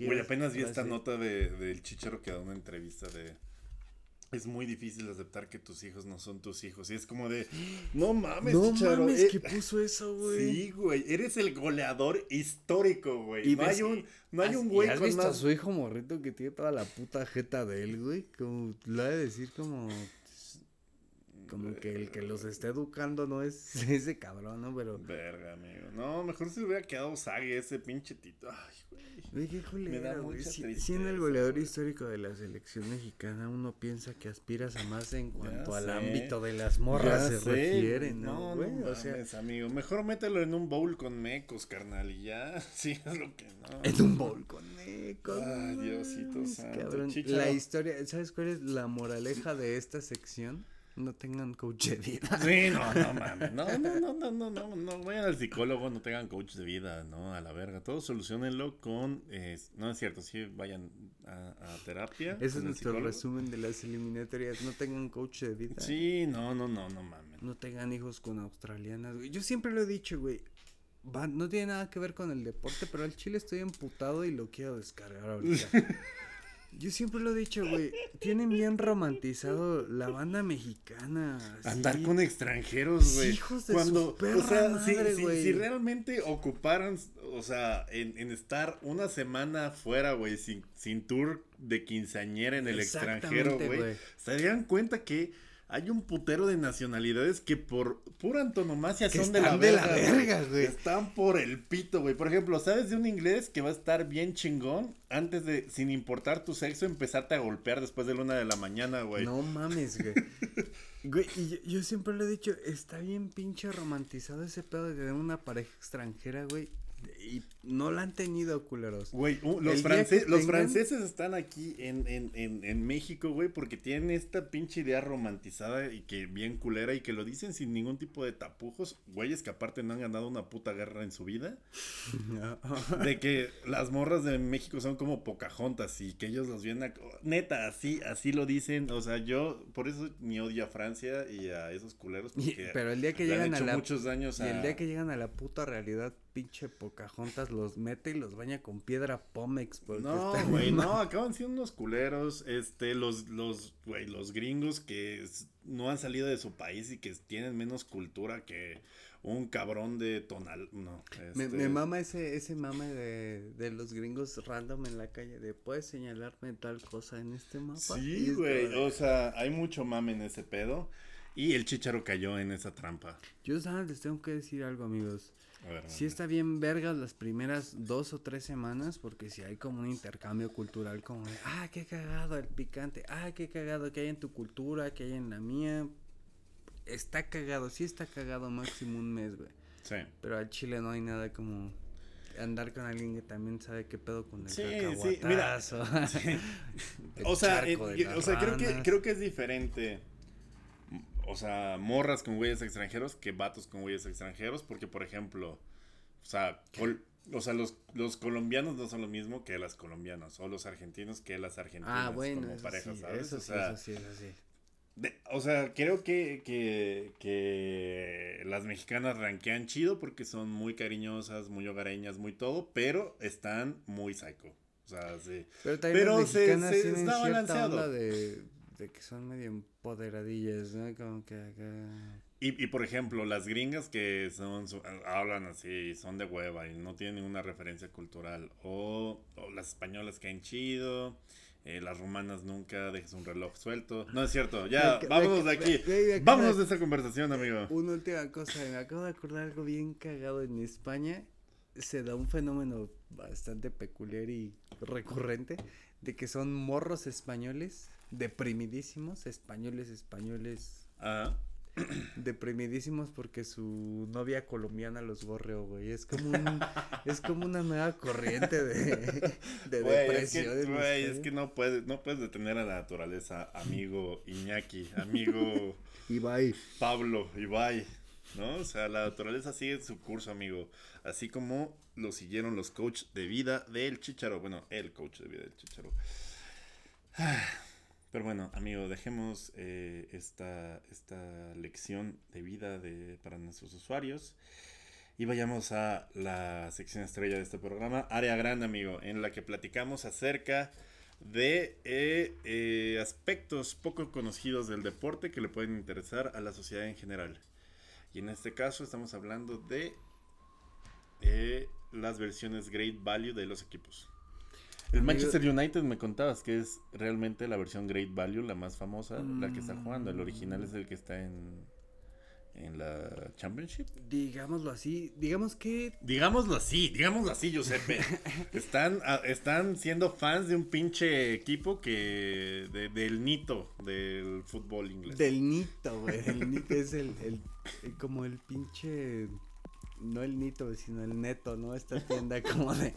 Güey, apenas vi esta nota de, del Chicharo que da una entrevista de es muy difícil aceptar que tus hijos no son tus hijos. Y es como de, no mames, No mames, eh, que puso eso, güey. Sí, güey. Eres el goleador histórico, güey. No hay un, no hay un güey ¿Has visto a su hijo morrito que tiene toda la puta jeta de él, güey? Como, lo ha de decir como. Como que el que los está educando no es ese cabrón, ¿no? Pero. Verga, amigo. No, mejor se hubiera quedado Sague ese pinche tito. Ay, güey. qué culero, güey. siendo el goleador histórico de la selección mexicana, uno piensa que aspiras a más en cuanto al ámbito de las morras se refiere, ¿no, güey? No, o sea, amigo. Mejor mételo en un bowl con mecos, carnal, y ya. Sí, es lo que no. En un bowl con mecos. Ay, Diosito santo. La historia, ¿sabes cuál es la moraleja de esta sección? No tengan coach de vida. Sí, no, no mames. No, no, no, no, no, no, no, vayan al psicólogo, no tengan coach de vida, no, a la verga. Todo solucionenlo con, eh, no es cierto, sí, vayan a, terapia. Ese es nuestro resumen de las eliminatorias, no tengan coach de vida. Sí, no, no, no, no mames. No tengan hijos con australianas, güey. Yo siempre lo he dicho, güey. no tiene nada que ver con el deporte, pero al chile estoy emputado y lo quiero descargar ahorita. Yo siempre lo he dicho, güey. Tienen bien romantizado la banda mexicana. Andar con extranjeros, güey. Hijos de Cuando, o sea, si, realmente ocuparan, o sea, en, estar una semana fuera, güey, sin, sin tour de quinceañera en el extranjero, güey, se darían cuenta que hay un putero de nacionalidades que por pura antonomasia son de la, verga, güey. Están por el pito, güey. Por ejemplo, ¿sabes de un inglés que va a estar bien chingón antes de, sin importar tu sexo, empezarte a golpear después de la una de la mañana, güey? No mames, güey. güey, y yo, siempre lo he dicho, está bien pinche romantizado ese pedo de tener una pareja extranjera, güey. Y no la han tenido, culeros. Güey, los, los franceses están aquí en, en, en, en México, güey, porque tienen esta pinche idea romantizada y que bien culera y que lo dicen sin ningún tipo de tapujos. Güeyes que aparte no han ganado una puta guerra en su vida. de que las morras de México son como pocajontas y que ellos los vienen a... Neta, así, así lo dicen. O sea, yo por eso ni odio a Francia y a esos culeros. pero el día que llegan a la... muchos daños Y el día que llegan a la puta realidad, pinche Pocahontas los mete y los baña con piedra Pomex. No, güey, no, acaban siendo unos culeros. Este, los, los, güey, los gringos que no han salido de su país y que tienen menos cultura que un cabrón de tonal. No, me, este mama ese, ese mame de, de los gringos random en la calle. De puedes señalarme tal cosa en este mapa. Sí, güey, o sea, hay mucho mame en ese pedo. Y el chicharo cayó en esa trampa. Yo, ¿sabes? Les tengo que decir algo, amigos si está bien vergas las primeras dos o tres semanas, porque si hay como un intercambio cultural, como de, ah, qué cagado el picante, ah, qué cagado que hay en tu cultura, que hay en la mía. Está cagado, sí está cagado máximo un mes, güey. Sí. Pero al chile no hay nada como andar con alguien que también sabe qué pedo con el sí, sí, mira, o sea, o sea creo que creo que es diferente o sea, morras con güeyes extranjeros que vatos con güeyes extranjeros, porque por ejemplo, o sea, o sea los, los colombianos no son lo mismo que las colombianas, o los argentinos que las argentinas ah, bueno, como parejas, ¿sabes? Eso o sea, sí, eso sí. o sea, creo que, que, que las mexicanas ranquean chido porque son muy cariñosas, muy hogareñas, muy todo, pero están muy psycho. O sea, sí. Pero, pero se, se está balanceado. De, de que son medio empoderadillas, ¿no? Como que acá... Y, y por ejemplo, las gringas que son hablan así, son de hueva y no tienen ninguna referencia cultural. O, las españolas que han chido. Eh, las rumanas nunca dejes un reloj suelto. No es cierto, ya, vámonos de aquí. vámonos de esta conversación, amigo. Una última cosa, me acabo de acordar algo bien cagado en España. Se da un fenómeno bastante peculiar y recurrente de que son morros españoles deprimidísimos, españoles, españoles. Ah. Deprimidísimos porque su novia colombiana los gorreó, güey. Es como un, es como una nueva corriente de, de depresión. Es que, güey, es que no puedes, no puedes detener a la naturaleza, amigo Iñaki, amigo Ibai. Pablo, Ibai. ¿No? O sea, la naturaleza sigue su curso, amigo. Así como lo siguieron los coaches de vida del Chicharo. Bueno, el coach de vida del Chicharo. Pero bueno, amigo, dejemos eh, esta, esta lección de vida de, para nuestros usuarios y vayamos a la sección estrella de este programa, Área Grande, amigo, en la que platicamos acerca de eh, eh, aspectos poco conocidos del deporte que le pueden interesar a la sociedad en general. Y en este caso estamos hablando de las versiones Great Value de los equipos. El Manchester United me contabas que es realmente la versión Great Value, la más famosa, la que está jugando. El original es el que está en en la Championship. Digámoslo así, digamos que... Digámoslo así, digámoslo así, Giuseppe. están, están siendo fans de un pinche equipo que... del Nito, del fútbol inglés. Del Nito, güey. El Nito es el, el, como el pinche... No el Nito, sino el Neto, ¿no? Esta tienda como de...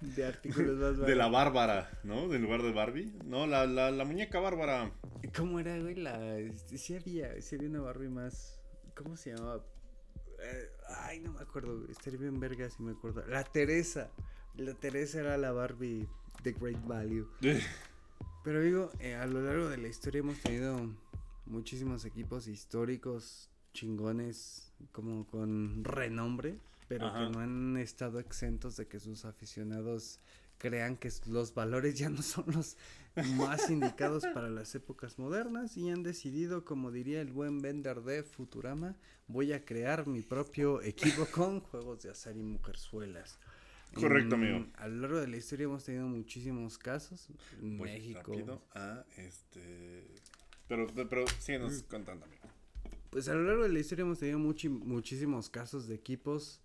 De artículos más De la Bárbara, ¿no? Del lugar de Barbie. No, la, la, la muñeca Bárbara. ¿Cómo era, güey? La... Sí había, sí había una Barbie más ¿Cómo se llamaba? Eh, ay, no me acuerdo. Estaría bien verga si me acuerdo. La Teresa. La Teresa era la Barbie de Great Value. Pero digo, eh, a lo largo de la historia hemos tenido muchísimos equipos históricos chingones como con renombre, pero que no han estado exentos de que sus aficionados crean que los valores ya no son los más indicados para las épocas modernas y han decidido, como diría el buen vender de Futurama, voy a crear mi propio equipo con juegos de azar y mujerzuelas. Correcto, amigo. A lo largo de la historia hemos tenido muchísimos casos. En México. a este. Pero, pero síguenos mm. contando, amigo. Pues a lo largo de la historia hemos tenido muchísimos casos de equipos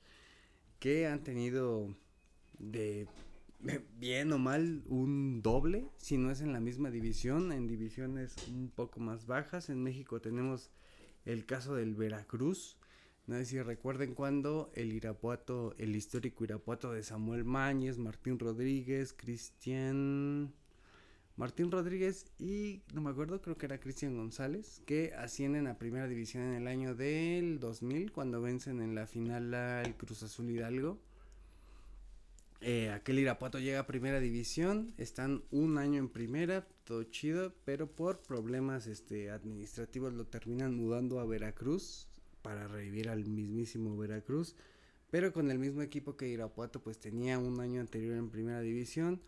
que han tenido de bien o mal un doble, si no es en la misma división, en divisiones un poco más bajas. En México tenemos el caso del Veracruz. No sé si recuerden cuando el Irapuato, el histórico Irapuato de Samuel Mañez, Martín Rodríguez, Cristian... Martín Rodríguez y no me acuerdo, creo que era Cristian González, que ascienden a primera división en el año del 2000 cuando vencen en la final al Cruz Azul Hidalgo. Eh, aquel Irapuato llega a primera división, están un año en primera, todo chido, pero por problemas este, administrativos lo terminan mudando a Veracruz para revivir al mismísimo Veracruz, pero con el mismo equipo que Irapuato pues tenía un año anterior en primera división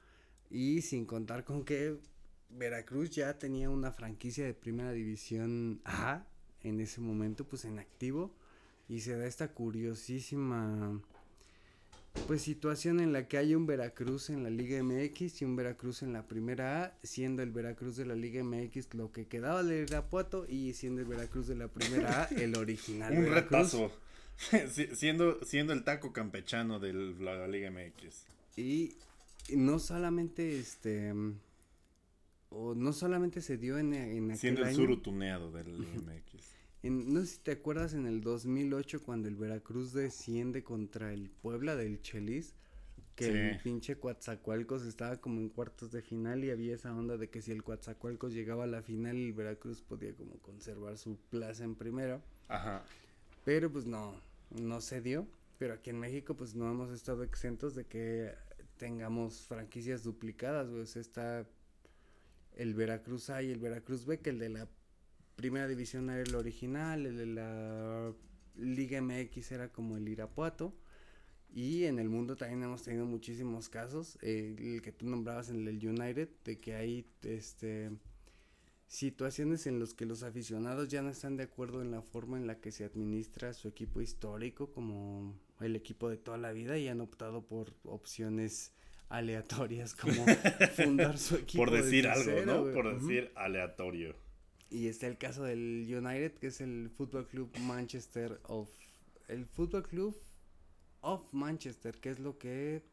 y sin contar con que Veracruz ya tenía una franquicia de primera división A en ese momento pues en activo y se da esta curiosísima pues situación en la que hay un Veracruz en la Liga MX y un Veracruz en la Primera A, siendo el Veracruz de la Liga MX lo que quedaba de Irapuato y siendo el Veracruz de la Primera A el original. un retazo. siendo, siendo el taco campechano de la Liga MX. Y no solamente este o no solamente se dio en, en aquel siendo el surutuneado de la Liga MX no sé si te acuerdas en el 2008 cuando el Veracruz desciende contra el Puebla del Chelis, que el pinche Coatzacoalcos estaba como en cuartos de final y había esa onda de que si el Coatzacoalcos llegaba a la final el Veracruz podía como conservar su plaza en primera. Ajá. Pero pues no, no se dio. Pero aquí en México pues no hemos estado exentos de que tengamos franquicias duplicadas, pues está el Veracruz A y el Veracruz B, que el de la primera división era el original, el de la Liga MX era como el Irapuato. Y en el mundo también hemos tenido muchísimos casos, eh, el que tú nombrabas en el United, de que hay este situaciones en las que los aficionados ya no están de acuerdo en la forma en la que se administra su equipo histórico como el equipo de toda la vida y han optado por opciones aleatorias como fundar su equipo. Por decir algo, ¿no? Por decir aleatorio. Y está el caso del United, que es el Fútbol Club Manchester of. El Fútbol Club of Manchester, que es lo que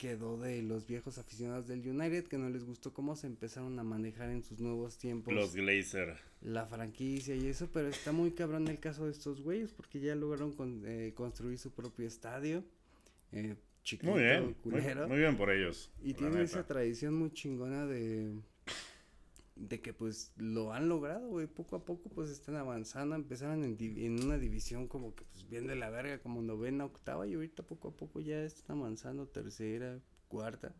quedó de los viejos aficionados del United, que no les gustó cómo se empezaron a manejar en sus nuevos tiempos. Los Glazer. La franquicia y eso, pero está muy cabrón el caso de estos güeyes, porque ya lograron eh, construir su propio estadio. Eh, chiquito, muy bien, muy, bien por ellos. Y tiene esa tradición muy chingona de de que pues lo han logrado, güey, poco a poco pues están avanzando, empezaron en, en, una división como que pues bien de la verga, como novena, octava y ahorita poco a poco ya están avanzando. Tercera, cuarta.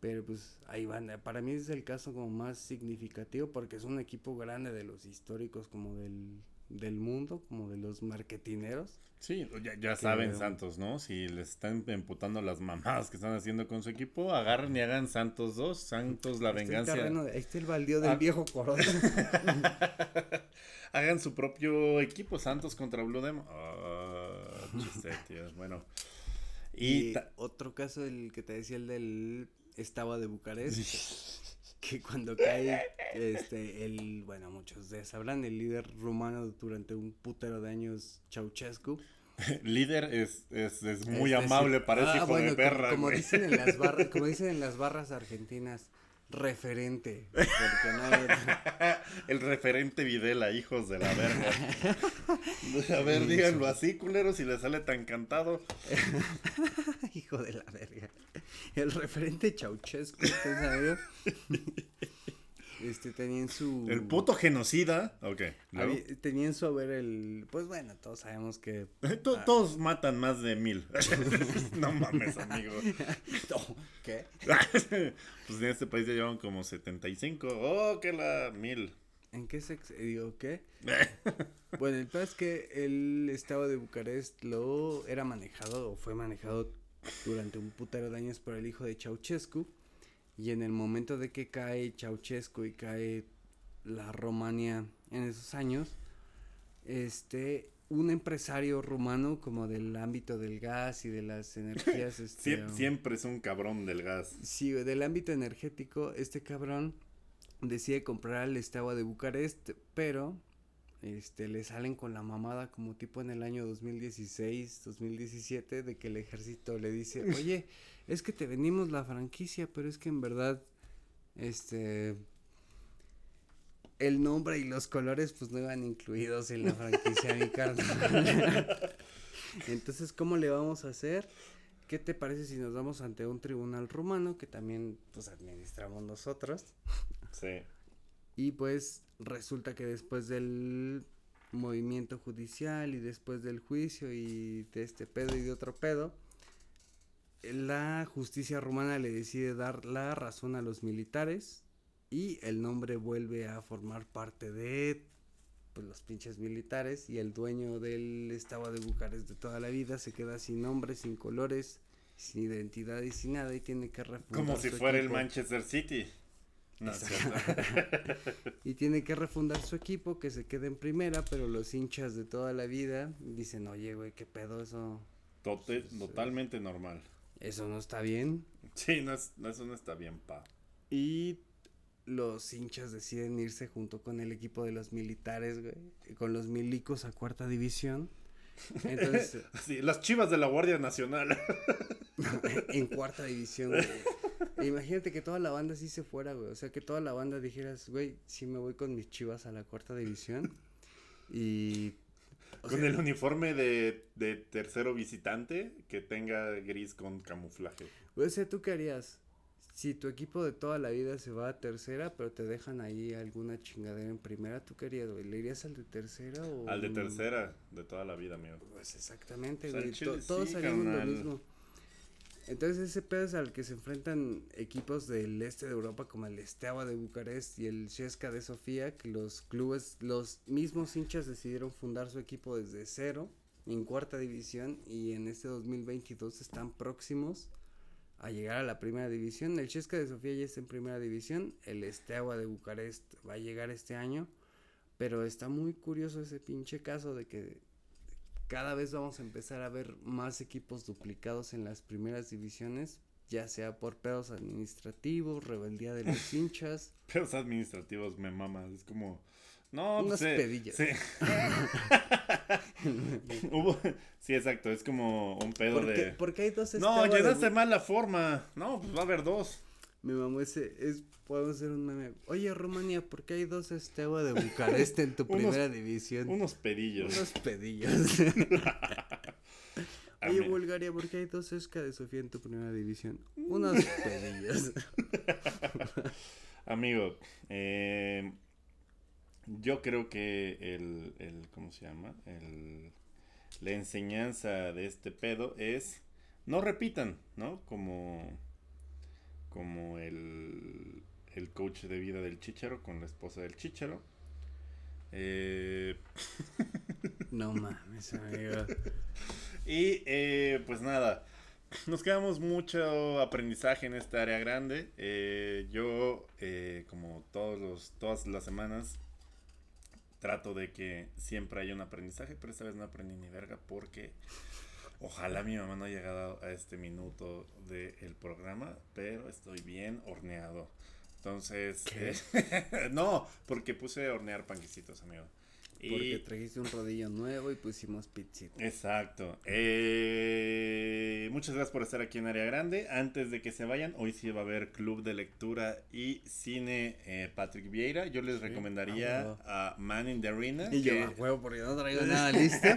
Pero pues ahí van, para mí es el caso como más significativo porque es un equipo grande de los históricos como del, del mundo, como de los marketineros. Sí, ya, ya saben Santos, ¿no? Si les están emputando las mamadas que están haciendo con su equipo, agarren y hagan Santos 2, Santos la venganza. Este es el baldío del ah. viejo Corona. hagan su propio equipo, Santos contra Blue Demon. Oh, bueno. Y, otro caso, el que te decía, el del estaba de Bucarest. que cuando cae, este, el, bueno, muchos de sabrán, el líder rumano durante un putero de años, Ceausescu. líder es, es, es muy amable, parece ah, hijo de perra. Como, dicen en las barras, como dicen en las barras argentinas, referente. el referente Videla, hijos de la verga. A ver, díganlo así, culero, si le sale tan cantado. Hijo de la verga. El referente Ceausescu, ¿sabes? Este, tenían su... El puto genocida. Ok. tenían su haber el... Pues bueno, todos sabemos que... Ah. Todos matan más de mil. no mames, amigo. ¿Qué? pues en este país ya llevan como 75. Oh, que la mil. ¿En qué sexo? Digo, ¿qué? bueno, el caso es que el estado de Bucarest lo era manejado o fue manejado durante un putero de años por el hijo de Ceausescu y en el momento de que cae Ceausescu y cae la Romania en esos años, este, un empresario rumano como del ámbito del gas y de las energías. Este, siempre, es un cabrón del gas. Sí, del ámbito energético, este cabrón decide comprar el estado de Bucarest, pero este, le salen con la mamada como tipo en el año 2016, 2017, de que el ejército le dice, oye, es que te venimos la franquicia, pero es que en verdad, este, el nombre y los colores pues no iban incluidos en la franquicia, mi carnal. Entonces, ¿cómo le vamos a hacer? ¿Qué te parece si nos vamos ante un tribunal rumano que también pues administramos nosotros? Sí. Y pues resulta que después del movimiento judicial y después del juicio y de este pedo y de otro pedo, la justicia rumana le decide dar la razón a los militares y el nombre vuelve a formar parte de pues, los pinches militares y el dueño del estado de Bucarest de toda la vida se queda sin nombre, sin colores, sin identidad y sin nada y tiene que refundar Como si fuera el Manchester City. y tiene que refundar su equipo, que se quede en primera, pero los hinchas de toda la vida dicen, oye, güey, qué pedo eso. totalmente normal. Eso no está bien. Sí, no, eso no está bien, pa. Y los hinchas deciden irse junto con el equipo de los militares, güey, con los milicos a cuarta división. Entonces, sí, las chivas de la Guardia Nacional. en cuarta división, güey. Imagínate que toda la banda sí se fuera, güey. O sea, que toda la banda dijeras, güey, sí me voy con mis chivas a la cuarta división. Y con el uniforme de, de, tercero visitante que tenga gris con camuflaje. O sea, ¿tú qué harías? Si tu equipo de toda la vida se va a tercera, pero te dejan ahí alguna chingadera en primera, ¿tú qué harías, güey? ¿Le irías al de tercera o...? Al de tercera, de toda la vida, amigo. Pues exactamente, güey. todos haríamos lo mismo. Entonces ese pedo es al que se enfrentan equipos del este de Europa como el Steaua de Bucarest y el Chesca de Sofía, que los clubes, los mismos hinchas decidieron fundar su equipo desde cero en cuarta división y en este 2022 están próximos a llegar a la primera división. El Chesca de Sofía ya está en primera división, el Steaua de Bucarest va a llegar este año, pero está muy curioso ese pinche caso de que cada vez vamos a empezar a ver más equipos duplicados en las primeras divisiones, ya sea por pedos administrativos, rebeldía de los hinchas. pedos administrativos me mamas, es como... No, pues, pedillos. Sí. sí, exacto, es como un pedo de... Porque hay dos... No, llenaste mal la forma. No, pues va a haber dos. Mi mamá ese es, podemos hacer un meme. Oye, Rumania, ¿por qué hay dos Esteba de Bucarest en tu primera división? Unos pedillos. Unos pedillos. Oye, Bulgaria, ¿por qué hay dos Esca de Sofía en tu primera división? Unos pedillos. Amigo, eh, yo creo que el, el, ¿cómo se llama? El, la enseñanza de este pedo es no repitan, ¿no? Como como el, el coach de vida del Chicharo con la esposa del Chicharo. Eh... no mames, amigo. y eh, pues nada, nos quedamos mucho aprendizaje en esta área grande. Eh, yo, eh, como todos los, todas las semanas, trato de que siempre haya un aprendizaje, pero esta vez no aprendí ni verga porque Ojalá mi mamá no haya llegado a este minuto del programa, pero estoy bien horneado. Entonces, eh, no, porque puse a hornear panquecitos, amigo. Porque trajiste un rodillo nuevo y pusimos pizza. Exacto. Eh, muchas gracias por estar aquí en Área Grande. Antes de que se vayan, hoy sí va a haber club de lectura y cine eh, Patrick Vieira. Yo les recomendaría a Man in the Arena. Y yo me juego porque no traigo nada listo.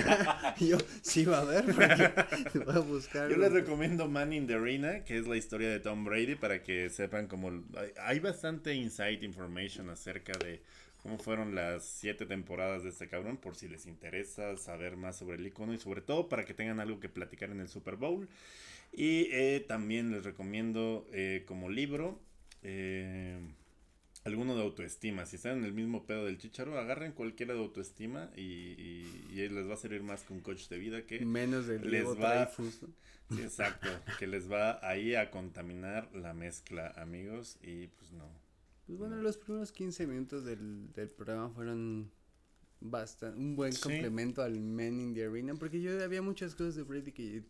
yo sí va a haber porque voy a buscar. Yo les recomiendo Man in the Arena, que es la historia de Tom Brady, para que sepan como... Hay bastante insight information acerca de cómo fueron las siete temporadas de este cabrón, por si les interesa saber más sobre el icono y sobre todo para que tengan algo que platicar en el Super Bowl. Y eh, también les recomiendo eh, como libro eh, alguno de autoestima. Si están en el mismo pedo del chicharo, agarren cualquiera de autoestima y, les va a servir más que un coach de vida que menos del les va exacto, que les va ahí a contaminar la mezcla, amigos, y pues no pues bueno, los primeros 15 minutos del, del programa fueron bastante, un buen complemento al Men in the Arena, porque yo había muchas cosas de Brady que,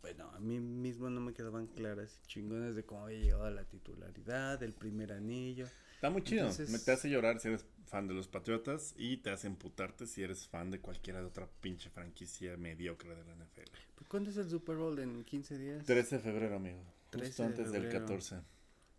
bueno, a mí mismo no me quedaban claras, chingones de cómo había llegado a la titularidad, del primer anillo. Está muy chido, me te hace llorar si eres fan de los Patriotas y te hace emputarte si eres fan de cualquiera de otra pinche franquicia mediocre de la NFL. ¿Cuándo es el Super Bowl? ¿En 15 días? 13 de febrero, amigo. 13 justo antes del 14.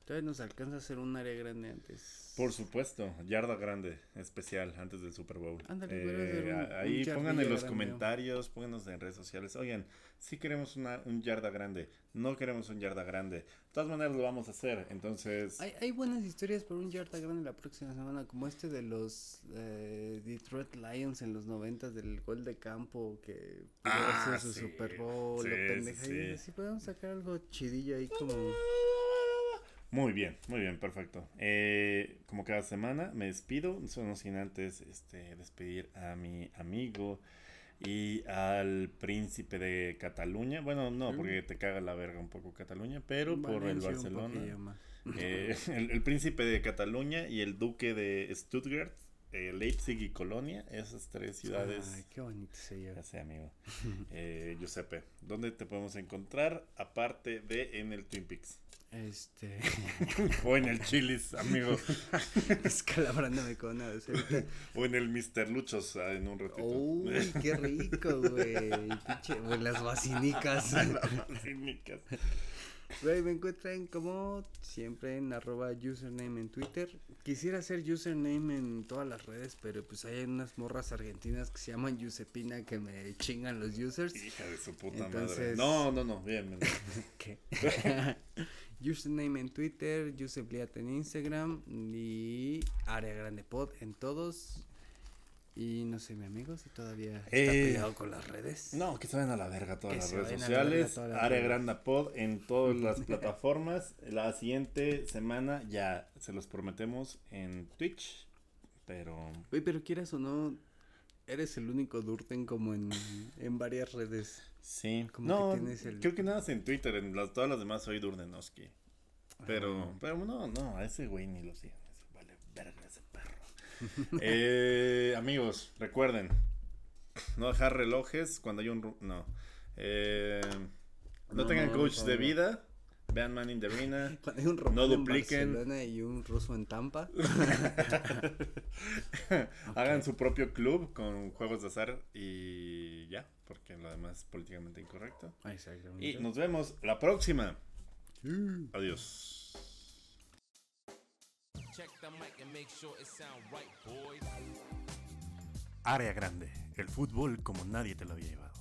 Todavía nos alcanza a hacer un área grande antes. Por supuesto, yarda grande, especial, antes del Super Bowl. eh, ahí pongan en los comentarios, pónganos en redes sociales. Oigan, si queremos una, un yarda grande, no queremos un yarda grande. De todas maneras lo vamos a hacer, entonces... Hay, hay buenas historias por un yarda grande la próxima semana, como este de los eh, Detroit Lions en los noventas del gol de campo que ah, su Super Bowl, sí, pendeja. Sí, sí. podemos sacar algo chidillo ahí como... Muy bien, muy bien, perfecto. Eh, como cada semana me despido, no sin antes este, despedir a mi amigo y al príncipe de Cataluña. Bueno, no, porque te caga la verga un poco Cataluña, pero por el Barcelona. Eh, el, príncipe de Cataluña y el duque de Stuttgart, eh, Leipzig y Colonia, esas tres ciudades. Ay, qué bonito se Ya sé, amigo. eh, Giuseppe, ¿dónde te podemos encontrar aparte de en el Twin Peaks? Este. o en el Chilis, amigo. Escalabrándome con una O en el Mister Luchos ah, en un ratito. Uy, qué rico, güey. o las vacinicas. las vacinicas. Güey, me encuentran como siempre en arroba username en Twitter. Quisiera hacer username en todas las redes, pero pues hay unas morras argentinas que se llaman Giuseppina que me chingan los users. Hija de su puta madre. No, no, no, bien, bien. ¿Qué? Username en Twitter, Yusepliat en Instagram y Área Grande Pod en todos. Y no sé, mi amigo, si todavía está eh, peleado con las redes. No, que se vayan a la verga todas las redes sociales. Área Grande Pod en todas las plataformas. La siguiente semana ya se los prometemos en Twitch. Pero. Oye, pero quieras o no, eres el único Durten como en, en varias redes. Sí, como no, que tienes el... creo que nada en Twitter, en las, todas las demás soy Durdenowski. Pero, pero no, no, a ese güey ni lo siguen. Vale, verga ese perro. eh, amigos, recuerden, no dejar relojes cuando hay un... No. Eh, no, tengan coach de vida. Vean Man in the Arena. Cuando hay un no dupliquen. En y un ruso en Tampa. Hagan su propio club con juegos de azar y ya, porque lo demás es políticamente incorrecto. Y nos vemos la próxima. Adiós. Área grande, el fútbol como nadie te lo había llevado.